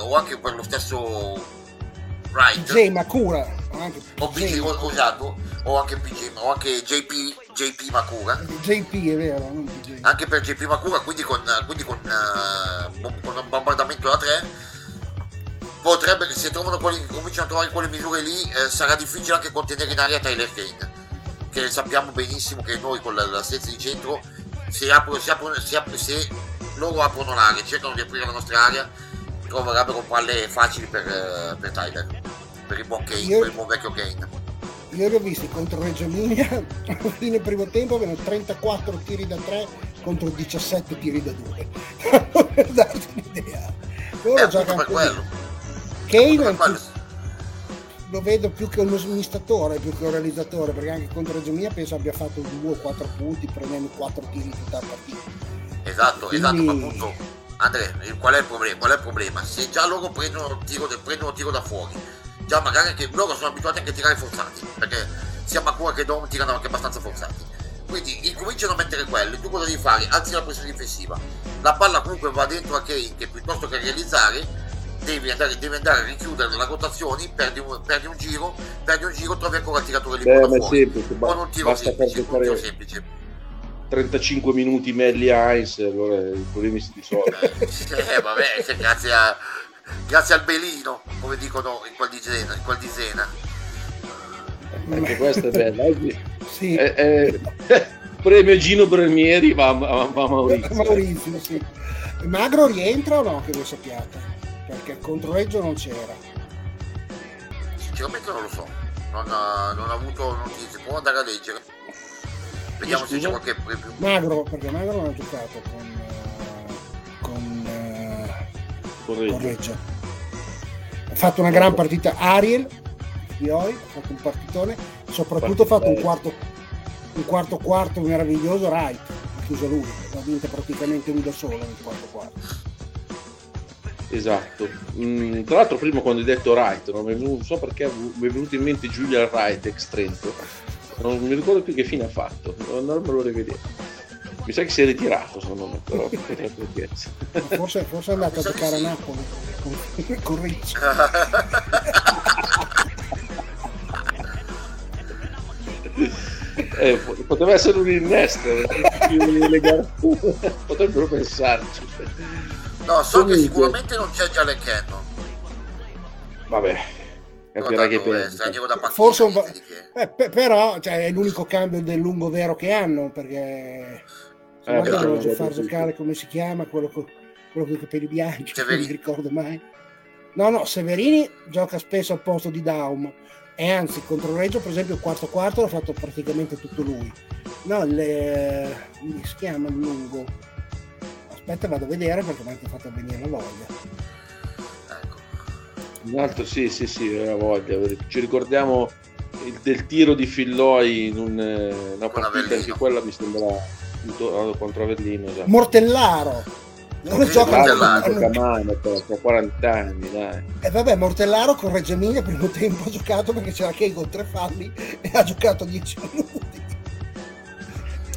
o anche per lo stesso Wright. J Makura. Anche o, PG, o, esatto, o anche PG, o anche JP, JP Makura. JP è vero, Anche per JP Makura, quindi con, quindi con, uh, con un bombardamento da 3 potrebbe se trovano quelli, cominciano a trovare quelle misure lì eh, sarà difficile anche contenere in aria Tyler Kane che sappiamo benissimo che noi con la, la stessa di centro se, apro, se, apro, se, apro, se loro aprono l'area cercano di aprire la nostra area troverebbero palle facili per, eh, per Tyler, per il buon Kane, io, per il buon vecchio Kane. Io li ho visti contro Reggio Emilia, alla fine primo tempo avevano 34 tiri da 3 contro 17 tiri da 2. per darti un'idea. Loro giocano per quello. Kane lo vedo più che uno smistatore, più che un realizzatore, perché anche contro Reggio Emilia penso abbia fatto 2 o 4 punti prendendo 4 tiri tutta la partita. Esatto, Quindi... esatto, ma appunto Andrea, qual è il problema? Qual è il problema? Se già loro prendono tiro, prendono tiro da fuori, già magari anche loro sono abituati anche a tirare forzati, perché sia Makura che Dom tirano anche abbastanza forzati. Quindi incominciano a mettere quello, tu cosa devi fare? Alzi la pressione difensiva. La palla comunque va dentro a Kane che piuttosto che realizzare devi andare, devi andare a richiudere la rotazione, perdi un, perdi un, giro, perdi un giro, trovi ancora il tiratore lì Beh, fuori. Semplice, con un tiro semplice, un tiro semplice 35 minuti Melly Heinz, allora i problemi si risolvono. eh, vabbè, grazie, a, grazie, al belino, come dicono in quel di Zena. In quel di Zena. Anche questo è bello. Eh, sì. Eh, eh, premio Gino Bremieri va, va, va Maurizio. Maurizio sì. Magro rientra o no, che voi sappiate? Perché contro Reggio non c'era. Sinceramente non lo so, non ha, non ha avuto notizie, può andare a leggere. Vediamo se c'è qualche Magro, perché Magro non ha giocato con, con, uh, con, Reggio. con, Reggio. Ha fatto una gran partita Ariel di Oi, ha fatto un partitone, soprattutto ha fatto un quarto, un quarto quarto meraviglioso Wright, ha chiuso lui, l'ha vinta praticamente lui da solo nel quarto quarto. Esatto. Mm, tra l'altro prima quando hai detto Wright, no? non so perché mi è venuto in mente Julia Wright ex Trento non mi ricordo più che fine ha fatto, non me lo rivedere. Mi sa che si è ritirato, secondo me, però forse, forse è andato a giocare a Napoli con, con Ricci. eh, poteva essere un innesto, potrebbero pensarci. No, so Comunque... che sicuramente non c'è già Leccheno. Vabbè, capirà che pensa. Forse un eh, però cioè, è l'unico cambio del lungo vero che hanno perché eh, devono far giocare come si chiama quello con, quello con i capelli bianchi non mi ricordo mai. No no Severini gioca spesso al posto di Daum. E anzi contro Reggio per esempio il quarto quarto l'ha fatto praticamente tutto lui. No le, come si chiama il lungo? Aspetta vado a vedere perché mi ha fatto venire la voglia. Ecco. un altro sì sì sì la voglia. Ci ricordiamo il, del tiro di Filloi in un, eh, una partita anche quella mi sembra contro Avellino. Esatto. Mortellaro. Non gioca Mortellaro. Mano, per 40 anni, dai. E eh vabbè, Mortellaro con Reggio Emilia primo tempo ha giocato perché c'era Kei con tre falli e ha giocato 10 minuti.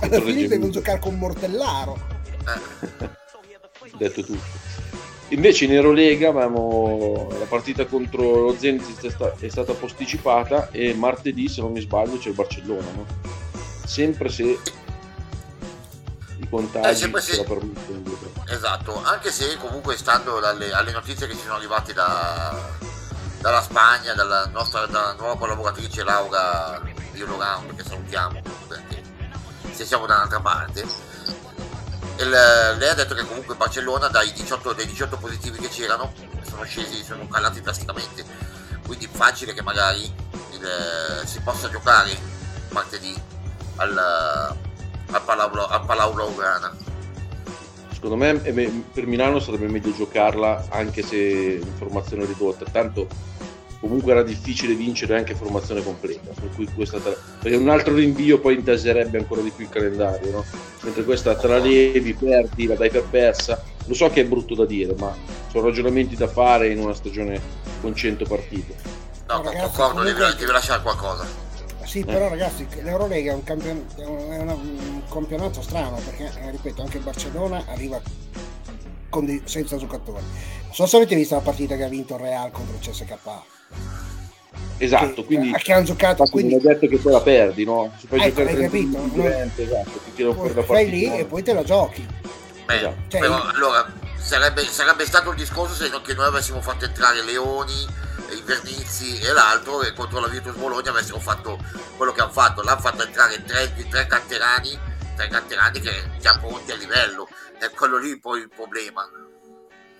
Alla fine devono giocare con Mortellaro. Detto tutto. Invece in Eurolega avevamo la partita contro lo Zenit è stata posticipata e martedì, se non mi sbaglio, c'è il Barcellona, no? Sempre se i contagi eh, sì. esatto anche se comunque stando dalle, alle notizie che ci sono arrivate da, dalla Spagna dalla nostra dalla nuova collaboratrice Laura Biologan che salutiamo perché se siamo da un'altra parte il, lei ha detto che comunque Barcellona dai 18, dai 18 positivi che c'erano sono scesi sono calati drasticamente quindi facile che magari il, si possa giocare martedì al, a Palau, a Palau Blaugrana. Secondo me per Milano sarebbe meglio giocarla anche se in formazione ridotta, tanto comunque era difficile vincere anche formazione completa, per cui questa tra... perché un altro rinvio poi intaserebbe ancora di più il calendario, no? mentre questa tra levi, perdi, la dai per persa, lo so che è brutto da dire, ma sono ragionamenti da fare in una stagione con 100 partite. No, concordo, devi, devi lasciare qualcosa. Sì, però ragazzi, l'Eurolega è un, campion- è un campionato strano perché, eh, ripeto, anche il Barcellona arriva dei- senza giocatori. Non so se avete visto la partita che ha vinto il Real contro il CSK. Esatto, che, quindi che hanno giocato quindi non è detto che poi la perdi, no? Se poi ecco, hai capito? No? Esatto, ti tiro fuori la Fai lì e poi te la giochi. Beh, esatto. cioè, però, allora sarebbe, sarebbe, stato il discorso se non che noi avessimo fatto entrare Leoni i Vernizzi e l'altro e contro la Virtus Bologna avessero fatto quello che hanno fatto. L'hanno fatto entrare tre, tre canterani tre canterani che già pronti a livello. È quello lì poi il problema.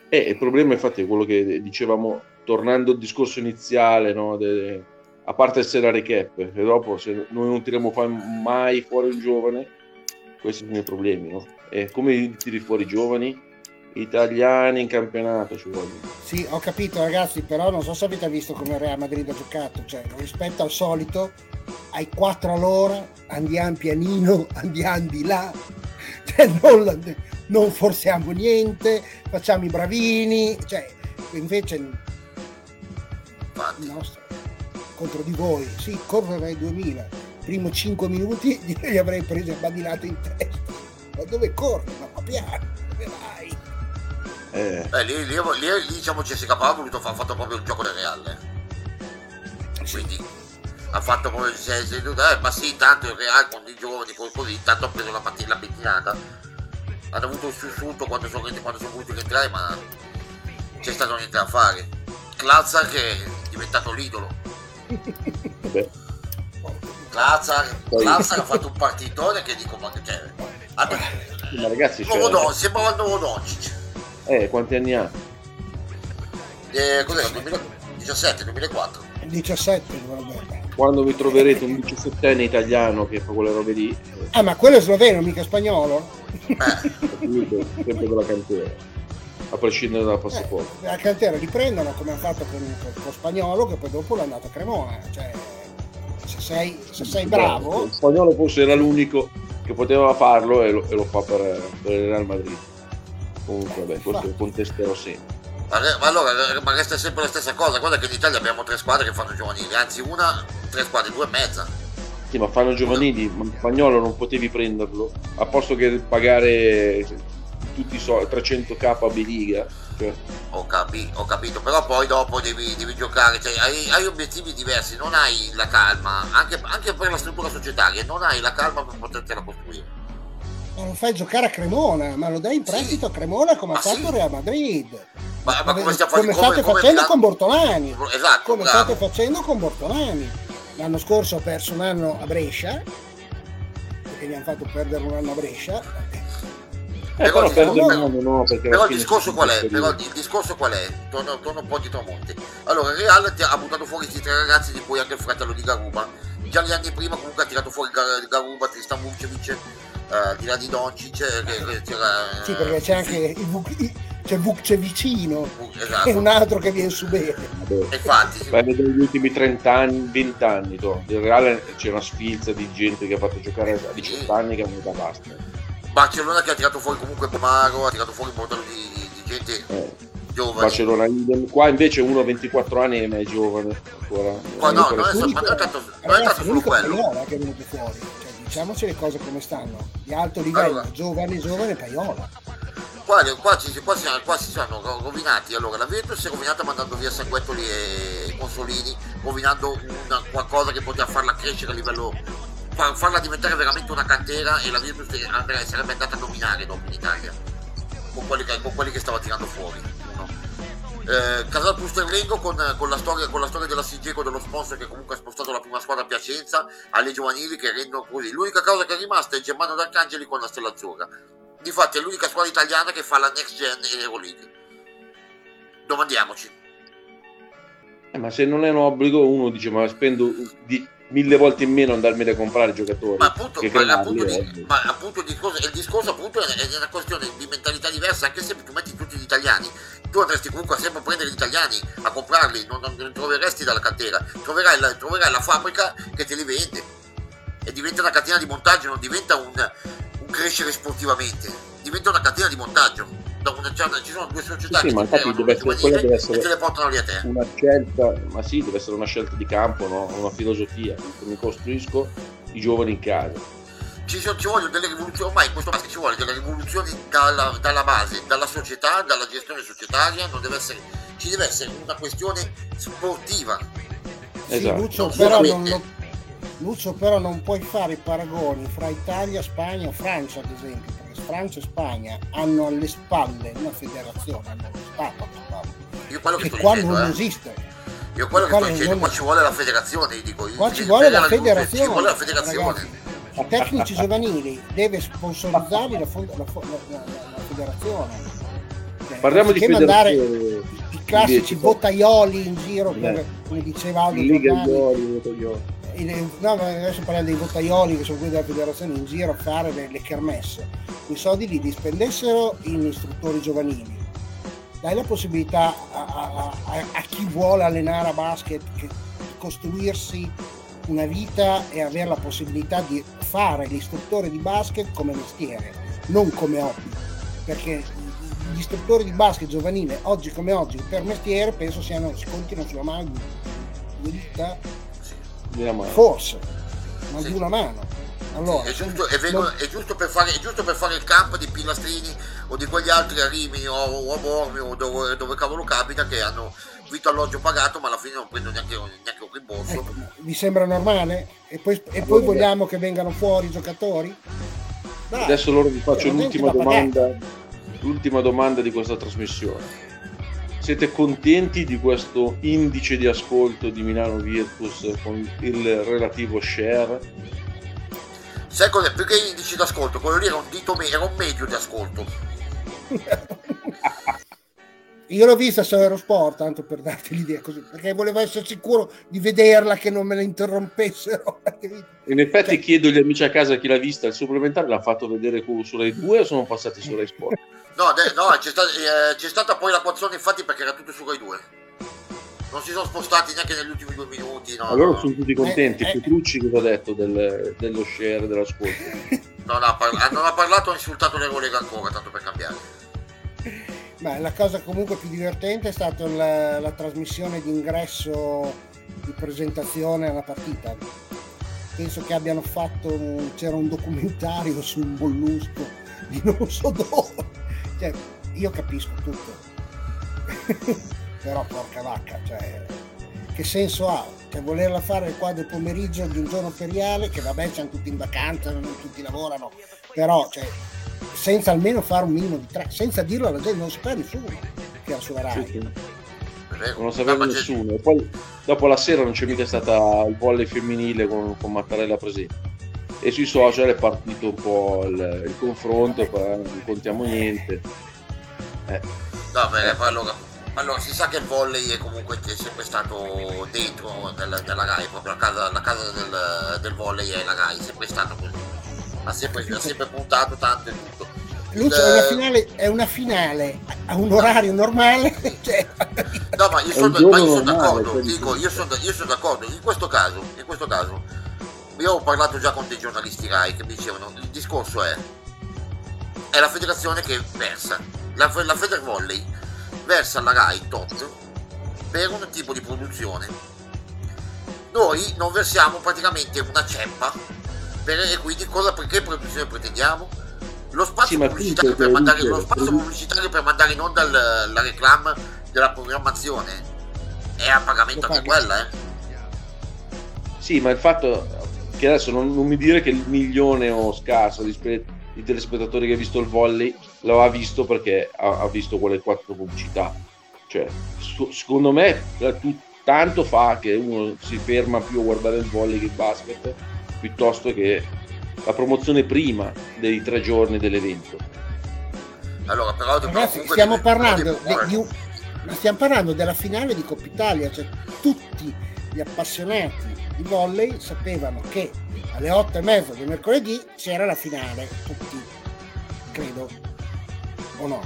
Eh, il problema infatti è quello che dicevamo tornando al discorso iniziale no, de, a parte il salary cap e dopo se noi non tiriamo mai fuori un giovane questi sono i problemi no? e come tiri fuori i giovani italiani in campionato ci vogliono. Sì, ho capito ragazzi, però non so se avete visto come il Real Madrid ha giocato, cioè rispetto al solito ai 4 all'ora andiamo pianino, andiamo di là, cioè, non, non, forziamo niente, facciamo i bravini, cioè invece il nostro contro di voi, sì, correre ai 2000, primo 5 minuti li avrei presi a badilate in testa, ma dove corri? Ma piano? Eh. Eh, lì, lì, lì, lì, diciamo CSK ha voluto fare fatto proprio il gioco del Real. Quindi ha fatto come se, se eh, ma sì, tanto il Real con i giovani, così, tanto ha preso la, mattina, pettinata. Hanno avuto un sussulto quando sono, quando sono voluti rientrare, ma c'è stato niente da fare. Klazar che è diventato l'idolo. Klazar, Klazar ha fatto un partitone che dico ma che c'è. Allora, ma ragazzi, nuovo cioè... Don, sembrava il nuovo Doncic. Eh, quanti anni ha? Eh, cos'era? 2017, 2004? 17 dovrebbe. Quando vi troverete un 17enne italiano che fa quelle robe lì. Ah, ma quello è sloveno, mica spagnolo? Eh. sempre della cantera. A prescindere dal passaporto. Eh, la cantera li prendono come hanno fatto con, con, spagnolo, che poi dopo l'ha andato a Cremona. Cioè, se sei, se sei bravo. Il spagnolo forse era l'unico che poteva farlo e lo, e lo fa per, per il Real Madrid comunque beh, questo contesterò sempre ma, allora ma resta sempre la stessa cosa guarda che in Italia abbiamo tre squadre che fanno giovanili anzi una tre squadre due e mezza Sì, ma fanno giovanili, ma Spagnolo non potevi prenderlo, a posto che pagare tutti i soldi, 300k a B-Liga. Cioè. Ho, capi- ho, capito, però poi dopo devi, devi giocare, cioè, hai, hai, obiettivi diversi, non hai la calma, anche, anche per la struttura societaria, non hai la calma per potertela costruire. Ma lo fai giocare a Cremona, ma lo dai in prestito sì. a Cremona come ha fatto sì. Real Madrid. Ma, ma come, come, come state come, facendo come... con Bortolani. Esatto, come bravo. state facendo con Bortolani. L'anno scorso ha perso un anno a Brescia, perché gli hanno fatto perdere un anno a Brescia. Eh, però, però, però, no, però il discorso qual è? Però il discorso qual è? Torno, torno un po' di tramonti. Allora, il Real ha buttato fuori questi tre ragazzi di cui anche il fratello di Garuba. Già gli anni prima comunque ha tirato fuori Garuba, Tristan Vucevic, uh, di là di Doncic. Che, c'era, sì, perché c'è anche il, c'è Vuk vicino esatto. e un altro che viene su bene. Infatti, sì. negli ultimi 30 anni, 20 anni, to. in Reale c'è una sfilza di gente che ha fatto giocare a 18 anni che hanno da basta. Barcellona che ha tirato fuori comunque Pomaro, ha tirato fuori un modello di, di, di gente eh. giovane. Barcellona, qua invece uno a 24 anni ma è giovane ancora. Qua no, non è, stato, non è stato, non è stato solo quello. Che è venuto fuori. Diciamoci le cose come stanno. Di alto livello, allora. giovane, giovane, Paiola qua, qua, ci, qua, si, qua si sono rovinati. Allora, la Virtus si è rovinata mandando via Sanguettoli e Consolini, rovinando una, qualcosa che poteva farla crescere a livello. Far, farla diventare veramente una cantera e la Virtus sarebbe andata a dominare dopo in Italia con quelli che, con quelli che stava tirando fuori. Eh, Casal Pusterlengo con, con, la storia, con la storia della Sigeco dello sponsor che comunque ha spostato la prima squadra a Piacenza alle giovanili che rendono così l'unica cosa che è rimasta è Germano D'Arcangeli con la Stella Azzurra Difatti è l'unica squadra italiana che fa la next gen in Euroleague. Domandiamoci. Eh, ma se non è un obbligo, uno dice: Ma spendo di mille volte in meno andarmene a comprare giocatori. Ma appunto, ma appunto, di, ma appunto il, discorso, il discorso appunto è, è, una questione di mentalità diversa, anche se tu metti tutti gli italiani. Tu andresti comunque sempre a prendere gli italiani, a comprarli, non, non, non troveresti dalla cantera, troverai la, troverai la fabbrica che te li vende. E diventa una catena di montaggio, non diventa un, crescere sportivamente, diventa una catena di montaggio. Una, ci sono due società sì, che ma infatti deve essere, quella deve essere te le portano lì a te. Una scelta, ma sì, deve essere una scelta di campo, no? una filosofia. Mi costruisco i giovani in casa. Ci, ci vogliono delle rivoluzioni, ormai in questo caso ci vuole delle rivoluzioni dalla, dalla, base, dalla società, dalla gestione societaria, non deve essere, ci deve essere una questione sportiva. Esatto. Sì, Lucio, però non, non, Lucio però non puoi fare i paragoni fra Italia, Spagna o Francia ad esempio, perché Francia e Spagna hanno alle spalle una federazione, hanno lo Stato alle spalle. Io quello che, che qua dicendo, non eh. esiste. Io quello che sto dicendo, qua ci vuole la federazione, dico io. Qua ci vuole la federazione. Ci vuole la federazione. Ragazzi, tecnici giovanili deve sponsorizzare la, la, la, la federazione. Cioè, Parliamo di mandare i, i classici bottaioli in giro per, come diceva Aldo Giordani. No, adesso parliamo dei bottaioli che sono quelli della federazione in giro a fare le, le kermesse, i soldi li spendessero in istruttori giovanili. Dai la possibilità a, a, a, a chi vuole allenare a basket di costruirsi una vita e avere la possibilità di fare l'istruttore di basket come mestiere, non come hobby. Perché gli istruttori di basket giovanile, oggi come oggi, per mestiere, penso siano, si contino sulla mano di due dita Forse, ma di una mano. Allora, è, giusto, è, vengono, è, giusto fare, è, giusto, per fare, il campo di Pilastrini o di quegli altri a Rimini o, o a Bormio o dove, dove, cavolo capita che hanno vitto alloggio pagato ma alla fine non prendono neanche, neanche un rimborso. Ecco, vi sembra normale? E poi, e poi vogliamo che vengano fuori i giocatori? Dai, Adesso loro vi faccio l'ultima domanda, l'ultima domanda di questa trasmissione siete contenti di questo indice di ascolto di Milano Virtus con il relativo share? Sai cos'è? Più che indice di ascolto, quello lì era un dito me- era un medio di ascolto. Io l'ho vista su Eurosport, tanto per darti l'idea così, perché volevo essere sicuro di vederla che non me la interrompessero. In effetti cioè... chiedo agli amici a casa chi l'ha vista, il supplementare l'ha fatto vedere su Rai 2 o sono passati su Rai Sport? No, de- no c'è, stata, eh, c'è, stata poi la quazione infatti perché era tutto su Rai 2. Non si sono spostati neanche negli ultimi due minuti. No, allora no. sono tutti contenti. Eh, eh. Petrucci cosa ha detto del, dello share dell'ascolto? non, ha parla- non ha parlato, ha insultato le Rolega ancora, tanto per cambiare. Beh, la cosa comunque più divertente è stata la, la trasmissione d'ingresso di presentazione alla partita penso che abbiano fatto, c'era un documentario su un mollusco di non so dove. Cioè, io capisco tutto. Però porca vacca, cioè, che senso ha? Cioè, volerla fare qua del pomeriggio di un giorno feriale, che vabbè, c'hanno tutti in vacanza, non tutti lavorano, però cioè, senza almeno fare un minimo di tre, senza dirlo alla gente, non sapeva nessuno che era sulla Rai. Sì, sì. Non lo sapeva nessuno. E poi dopo la sera non c'è mica stata il volley femminile con, con Mattarella presente. E sui social è partito un po' il, il confronto, non contiamo niente. Eh. Va bene, poi allora, allora, si sa che il volley è comunque è sempre stato dentro della, della Rai, proprio la casa, la casa del, del, volley è la Rai, è sempre stato così. Ha sempre, ha sempre puntato tanto e tutto. Lucio, è, una finale, è una finale a un orario normale. Cioè... No, ma io sono, ma io sono d'accordo, dico, io sono, io sono d'accordo. In questo caso, in questo caso, io ho parlato già con dei giornalisti Rai che mi dicevano, il discorso è, è la federazione che versa, la, la Feder Volley versa alla Rai tot per un tipo di produzione. Noi non versiamo praticamente una ceppa per, e quindi cosa, che produzione pretendiamo? lo spazio, pubblicitario, per mandare, lo spazio pubblicitario per mandare in onda la, la reclama della programmazione è a pagamento anche quella, eh? Sì, ma il fatto che adesso non, non mi dire che il milione o scarso di, spe- di, telespettatori che ha visto il volley lo ha visto perché ha, ha visto quelle quattro pubblicità. Cioè, su, secondo me tu, tanto fa che uno si ferma più a guardare il volley che il basket piuttosto che la promozione prima dei tre giorni dell'evento. Allora, però Ragazzi, stiamo, parlando di, di, stiamo parlando della finale di Coppa Italia, cioè tutti gli appassionati di volley sapevano che alle 8 e mezza del mercoledì c'era la finale, tutti, credo, o no?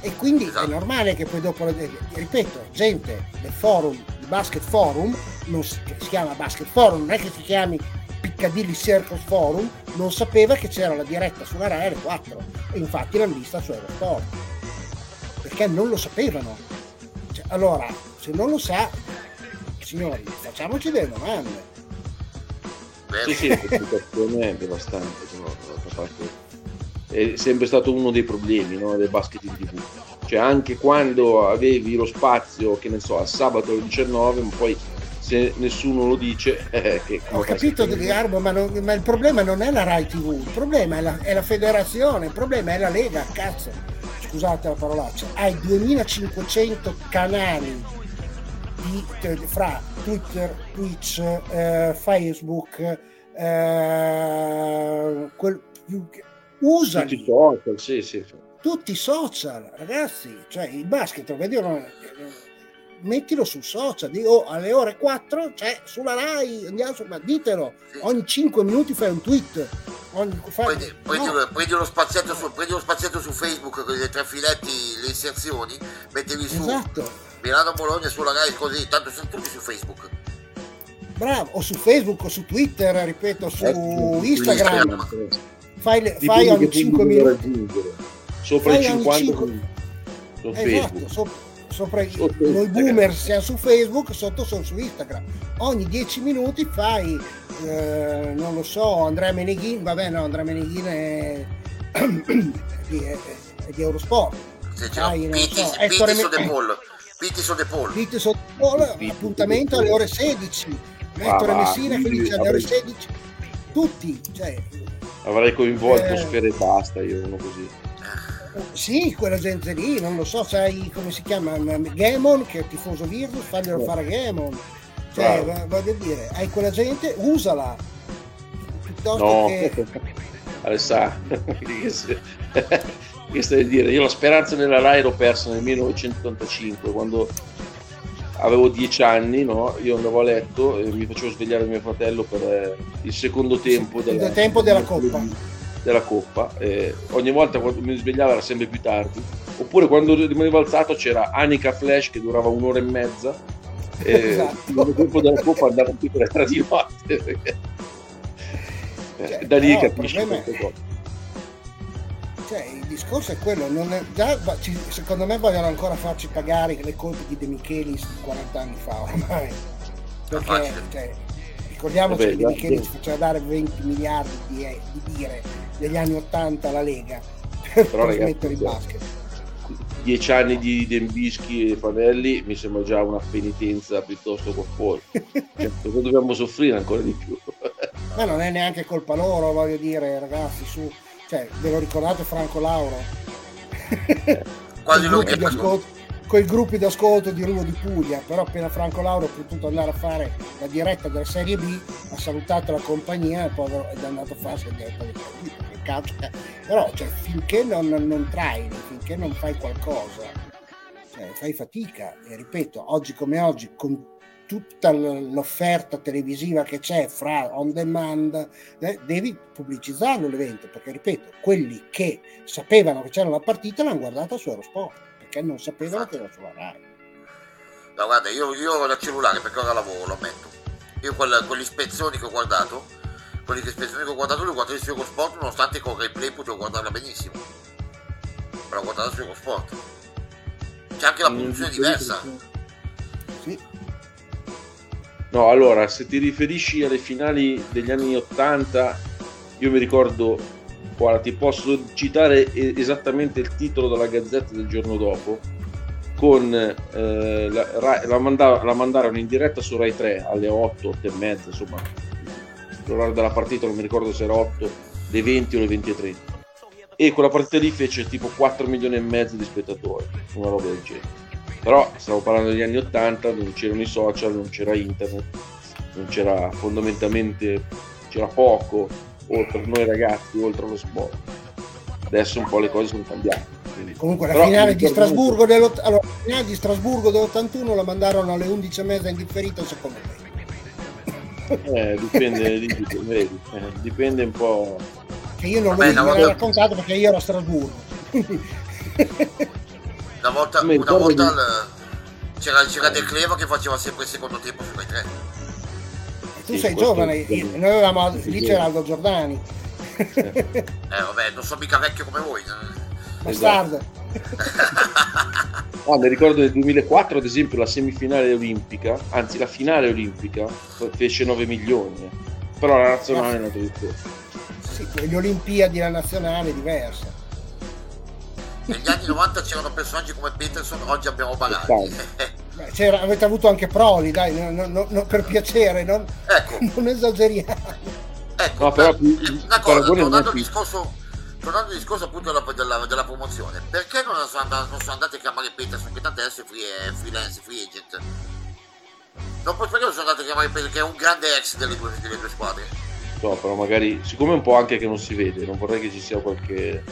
E quindi esatto. è normale che poi dopo, ripeto, gente del forum, di Basket Forum, non si, si chiama Basket Forum, non è che si chiami Piccadilly Circus Forum non sapeva che c'era la diretta sulla Rai alle 4 e infatti l'hanno vista su Eurosport. Perché non lo sapevano. Cioè, allora se non lo sa signori facciamoci delle domande. Sì sì la situazione è devastante è sempre stato uno dei problemi no, del basket in tv cioè anche quando avevi lo spazio che ne so al sabato alle 19 poi se nessuno lo dice. Eh, che Ho capito Garbo, ma, non, ma, il problema non è la Rai TV, il problema è la, è la federazione, il problema è la Lega, cazzo. Scusate la parolaccia, hai 2500 canali di, fra Twitter, Twitch, eh, Facebook, eh, quel, usali. Tutti i social, sì, sì. Tutti i social, ragazzi, cioè il basket, lo vedono mettilo sul social, di, oh, alle ore 4 c'è sulla Rai, andiamo su, ma ditelo, sì. ogni 5 minuti fai un tweet. Ogni, fai, prendi, no. prendi, prendi, uno spazietto su, prendi uno spazietto su Facebook con i tre filetti, le inserzioni, mettevi su esatto. Milano Bologna sulla Rai così, tanto sono tutti su Facebook. Bravo, o su Facebook o su Twitter, ripeto, su eh, Instagram. Instagram. Fai, fai ogni 5 minuti. Sopra i 50 5... su esatto, Facebook. Sopra sopra i, noi boomer siamo su Facebook, sotto sono su Instagram. Ogni 10 minuti fai, eh, non lo so, Andrea Meneghin, vabbè no, Andrea Meneghin è, di, è, è di Eurosport. Sì, fai, non so, Ettore De Paul. Pittiso De Paul. Pittiso De Paul, appuntamento alle ore 16. Ettore Messina che alle ore 16. Tutti, cioè, Avrei coinvolto eh, Sfere e basta, io uno così. Sì, quella gente lì, non lo so, sai come si chiama Gamon, che è tifoso Virtus, faglielo fare Gamon. Cioè, wow. voglio dire, hai quella gente, usala. Piuttosto no. che... Alessandro, che stai a dire? Io la speranza nella Rai l'ho persa nel 1985, quando avevo dieci anni, no? io andavo a letto e mi facevo svegliare mio fratello per eh, il secondo tempo, della, tempo della Coppa della Coppa. Eh, ogni volta quando mi svegliavo era sempre più tardi. Oppure quando rimanevo alzato c'era Anica Flash che durava un'ora e mezza. E esatto. il tempo della Coppa andava tipo alle tre di notte. Cioè, da lì capisci queste cose. Cioè, il discorso è quello, è, già, secondo me vogliono ancora farci pagare le colpe di De Michelis 40 anni fa ormai. Perché cioè, Ricordiamoci Vabbè, che De Michele ci faceva dare 20 miliardi di, eh, di lire negli anni 80 alla Lega per, Però, per mettere il basket. Dieci anni di Dembischi e Fanelli mi sembra già una penitenza piuttosto corposa. cioè, cosa dobbiamo soffrire ancora di più? Ma non è neanche colpa loro, voglio dire, ragazzi, su. Cioè, ve lo ricordate Franco Lauro? Quasi lo ascolto con i gruppi d'ascolto di Ruvo di Puglia, però appena Franco Lauro ha potuto andare a fare la diretta della Serie B, ha salutato la compagnia e poi è andato a fare la diretta della Serie B. Però cioè, finché non, non traini, finché non fai qualcosa, cioè, fai fatica. E ripeto, oggi come oggi, con tutta l'offerta televisiva che c'è fra on demand, eh, devi pubblicizzarlo l'evento, perché ripeto, quelli che sapevano che c'era la partita l'hanno guardata su Eurosport perché non sapevano che era sulla Rai. No, guarda, io, io da cellulare perché ora lavoro, lo ammetto. Io quelle, quelle ispezioni che ho guardato, quelle ispezioni che ho guardato, le ho guardate su Eurosport, nonostante con replay potevo guardarla benissimo. Però ho guardato su Eurosport. C'è anche la produzione diversa. Sì. No, allora, se ti riferisci alle finali degli anni 80, io mi ricordo Guarda, ti posso citare esattamente il titolo della Gazzetta del giorno dopo. Con, eh, la, la, mandava, la, mandarono in diretta su Rai 3 alle 8, 8 e mezza, insomma, l'orario della partita non mi ricordo se era 8, le 20 o le 23. E quella partita lì fece tipo 4 milioni e mezzo di spettatori, una roba del genere. Però stiamo parlando degli anni 80, non c'erano i social, non c'era internet, non c'era fondamentalmente, c'era poco, oltre noi ragazzi, oltre allo sport. Adesso un po' le cose sono cambiate. Quindi. Comunque la Però finale, di Strasburgo, dell'ott- allora, la finale di Strasburgo dell'81 la mandarono alle 11.30 in differita secondo me. Eh, dipende, dipende, eh, dipende un po'. Che io non Vabbè, l'ho volta... raccontato perché io ero a Strasburgo. una volta, una volta di... c'era, c'era De Cleva che faceva sempre il secondo tempo su Rai 3 tu sì, sei giovane, noi avevamo, lì c'era Aldo Giordani. eh vabbè, non sono mica vecchio come voi. Bastardo. no, mi ricordo nel 2004 ad esempio la semifinale olimpica, anzi la finale olimpica fece 9 milioni, eh. però la nazionale è andata di più. Sì, le Olimpiadi la nazionale è diversa. Negli anni 90 c'erano personaggi come Peterson, oggi abbiamo Balani. C'era, avete avuto anche Proli, dai, no, no, no, per piacere, non, ecco. non esageriamo. Ecco, no, però, una cosa, tornando al discorso, tornando al discorso appunto della, della, della promozione, perché non sono, andati, non sono andati a chiamare Peterson, che tanto adesso è free, freelance, free agent? Non perché non sono andati a chiamare Peterson, che è un grande ex delle due, delle due squadre? No, però magari, siccome è un po' anche che non si vede, non vorrei che ci sia qualche...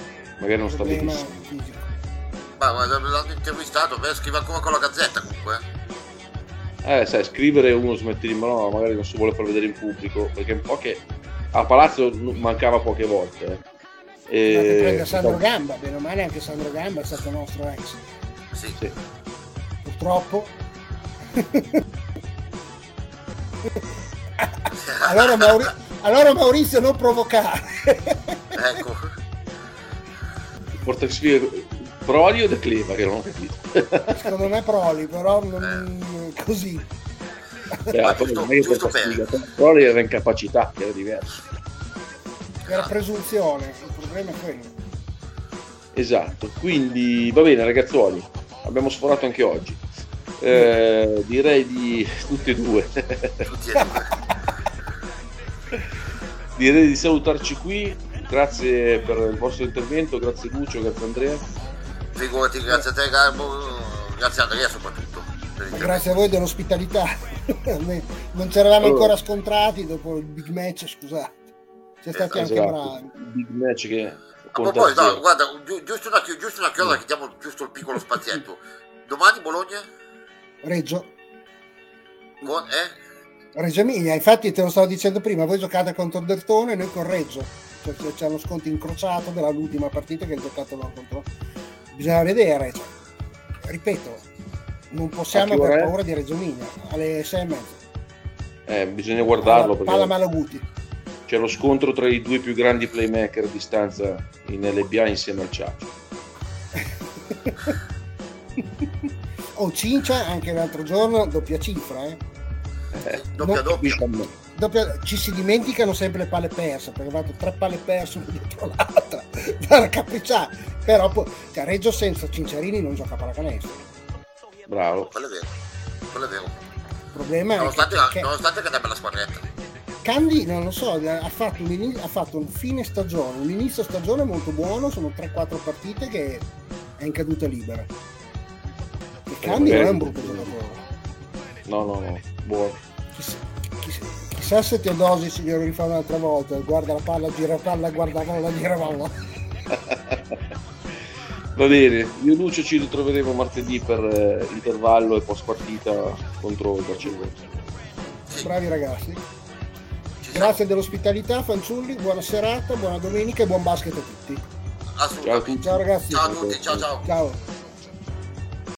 magari non sta benissimo. Ma, ma l'hanno intervistato, beh, scrive ancora con la gazzetta comunque. Eh, sai, scrivere uno smette di no, magari non si vuole far vedere in pubblico, perché un po' che a Palazzo mancava poche volte. Eh. E... prende Sandro Gamba, bene o male anche Sandro Gamba è stato nostro ex. Sì. sì. Purtroppo. allora, Mauri... allora, Maurizio non provocare. ecco. Porta Proli o De Cleva che non ho capito. Secondo me Proli, però non eh. così. Beh, Ma giusto, giusto Proli era incapacità, che era diverso. Era presunzione, il problema è quello. Esatto, quindi va bene ragazzuoli, abbiamo sforato anche oggi. Eh, direi di tutti e due. Direi di salutarci qui. Grazie per il vostro intervento, grazie Lucio, grazie Andrea. Figurati grazie a te Garbo. Grazie a Andrea soprattutto grazie a voi dell'ospitalità. Non ci eravamo allora. ancora scontrati dopo il big match scusate. Siete stati esatto. anche bravi big match che ma poi no, guarda gi- giusto una, giusto una chiosa che diamo giusto il piccolo spazietto. Domani Bologna? Reggio. Con, eh? Reggio Emilia infatti te lo stavo dicendo prima voi giocate contro Dertone e noi con Reggio cioè, c'è lo sconto incrociato dell'ultima partita che ha giocato loro contro bisogna vedere. Cioè, ripeto, non possiamo avere paura di Reggio Emilia alle 6 e mezza. Eh, bisogna guardarlo. Palla, palla Malaguti. C'è lo scontro tra i due più grandi playmaker a distanza in LBA insieme al Ciaccio. oh, Cincia anche l'altro giorno, doppia cifra, eh. Eh doppia, doppia. doppia, ci si dimenticano sempre le palle perse perché ha fatto tre palle perse una dietro l'altra. Da capricciare però poi cioè, Reggio senza Cinciarini non gioca a pallacanestro. Bravo. Quello è vero. Quello è vero. Il problema nonostante, è che, nonostante che abbia la squadretta. Candy non lo so ha fatto, un, ha fatto un fine stagione un inizio stagione molto buono sono 3-4 partite che è in caduta libera. E Candy non è un brutto giocatore. No no no buono chissà, chissà, chissà se Teodosi si glielo rifà un'altra volta guarda la palla gira palla guarda la palla gira palla Va bene, io e Lucio ci ritroveremo martedì per eh, intervallo e post partita contro il Barcellona. Bravi ragazzi. Grazie dell'ospitalità, fanciulli, buona serata, buona domenica e buon basket a tutti. Ciao a tutti. Ciao ragazzi. Ciao a tutti, ciao ciao. Ciao.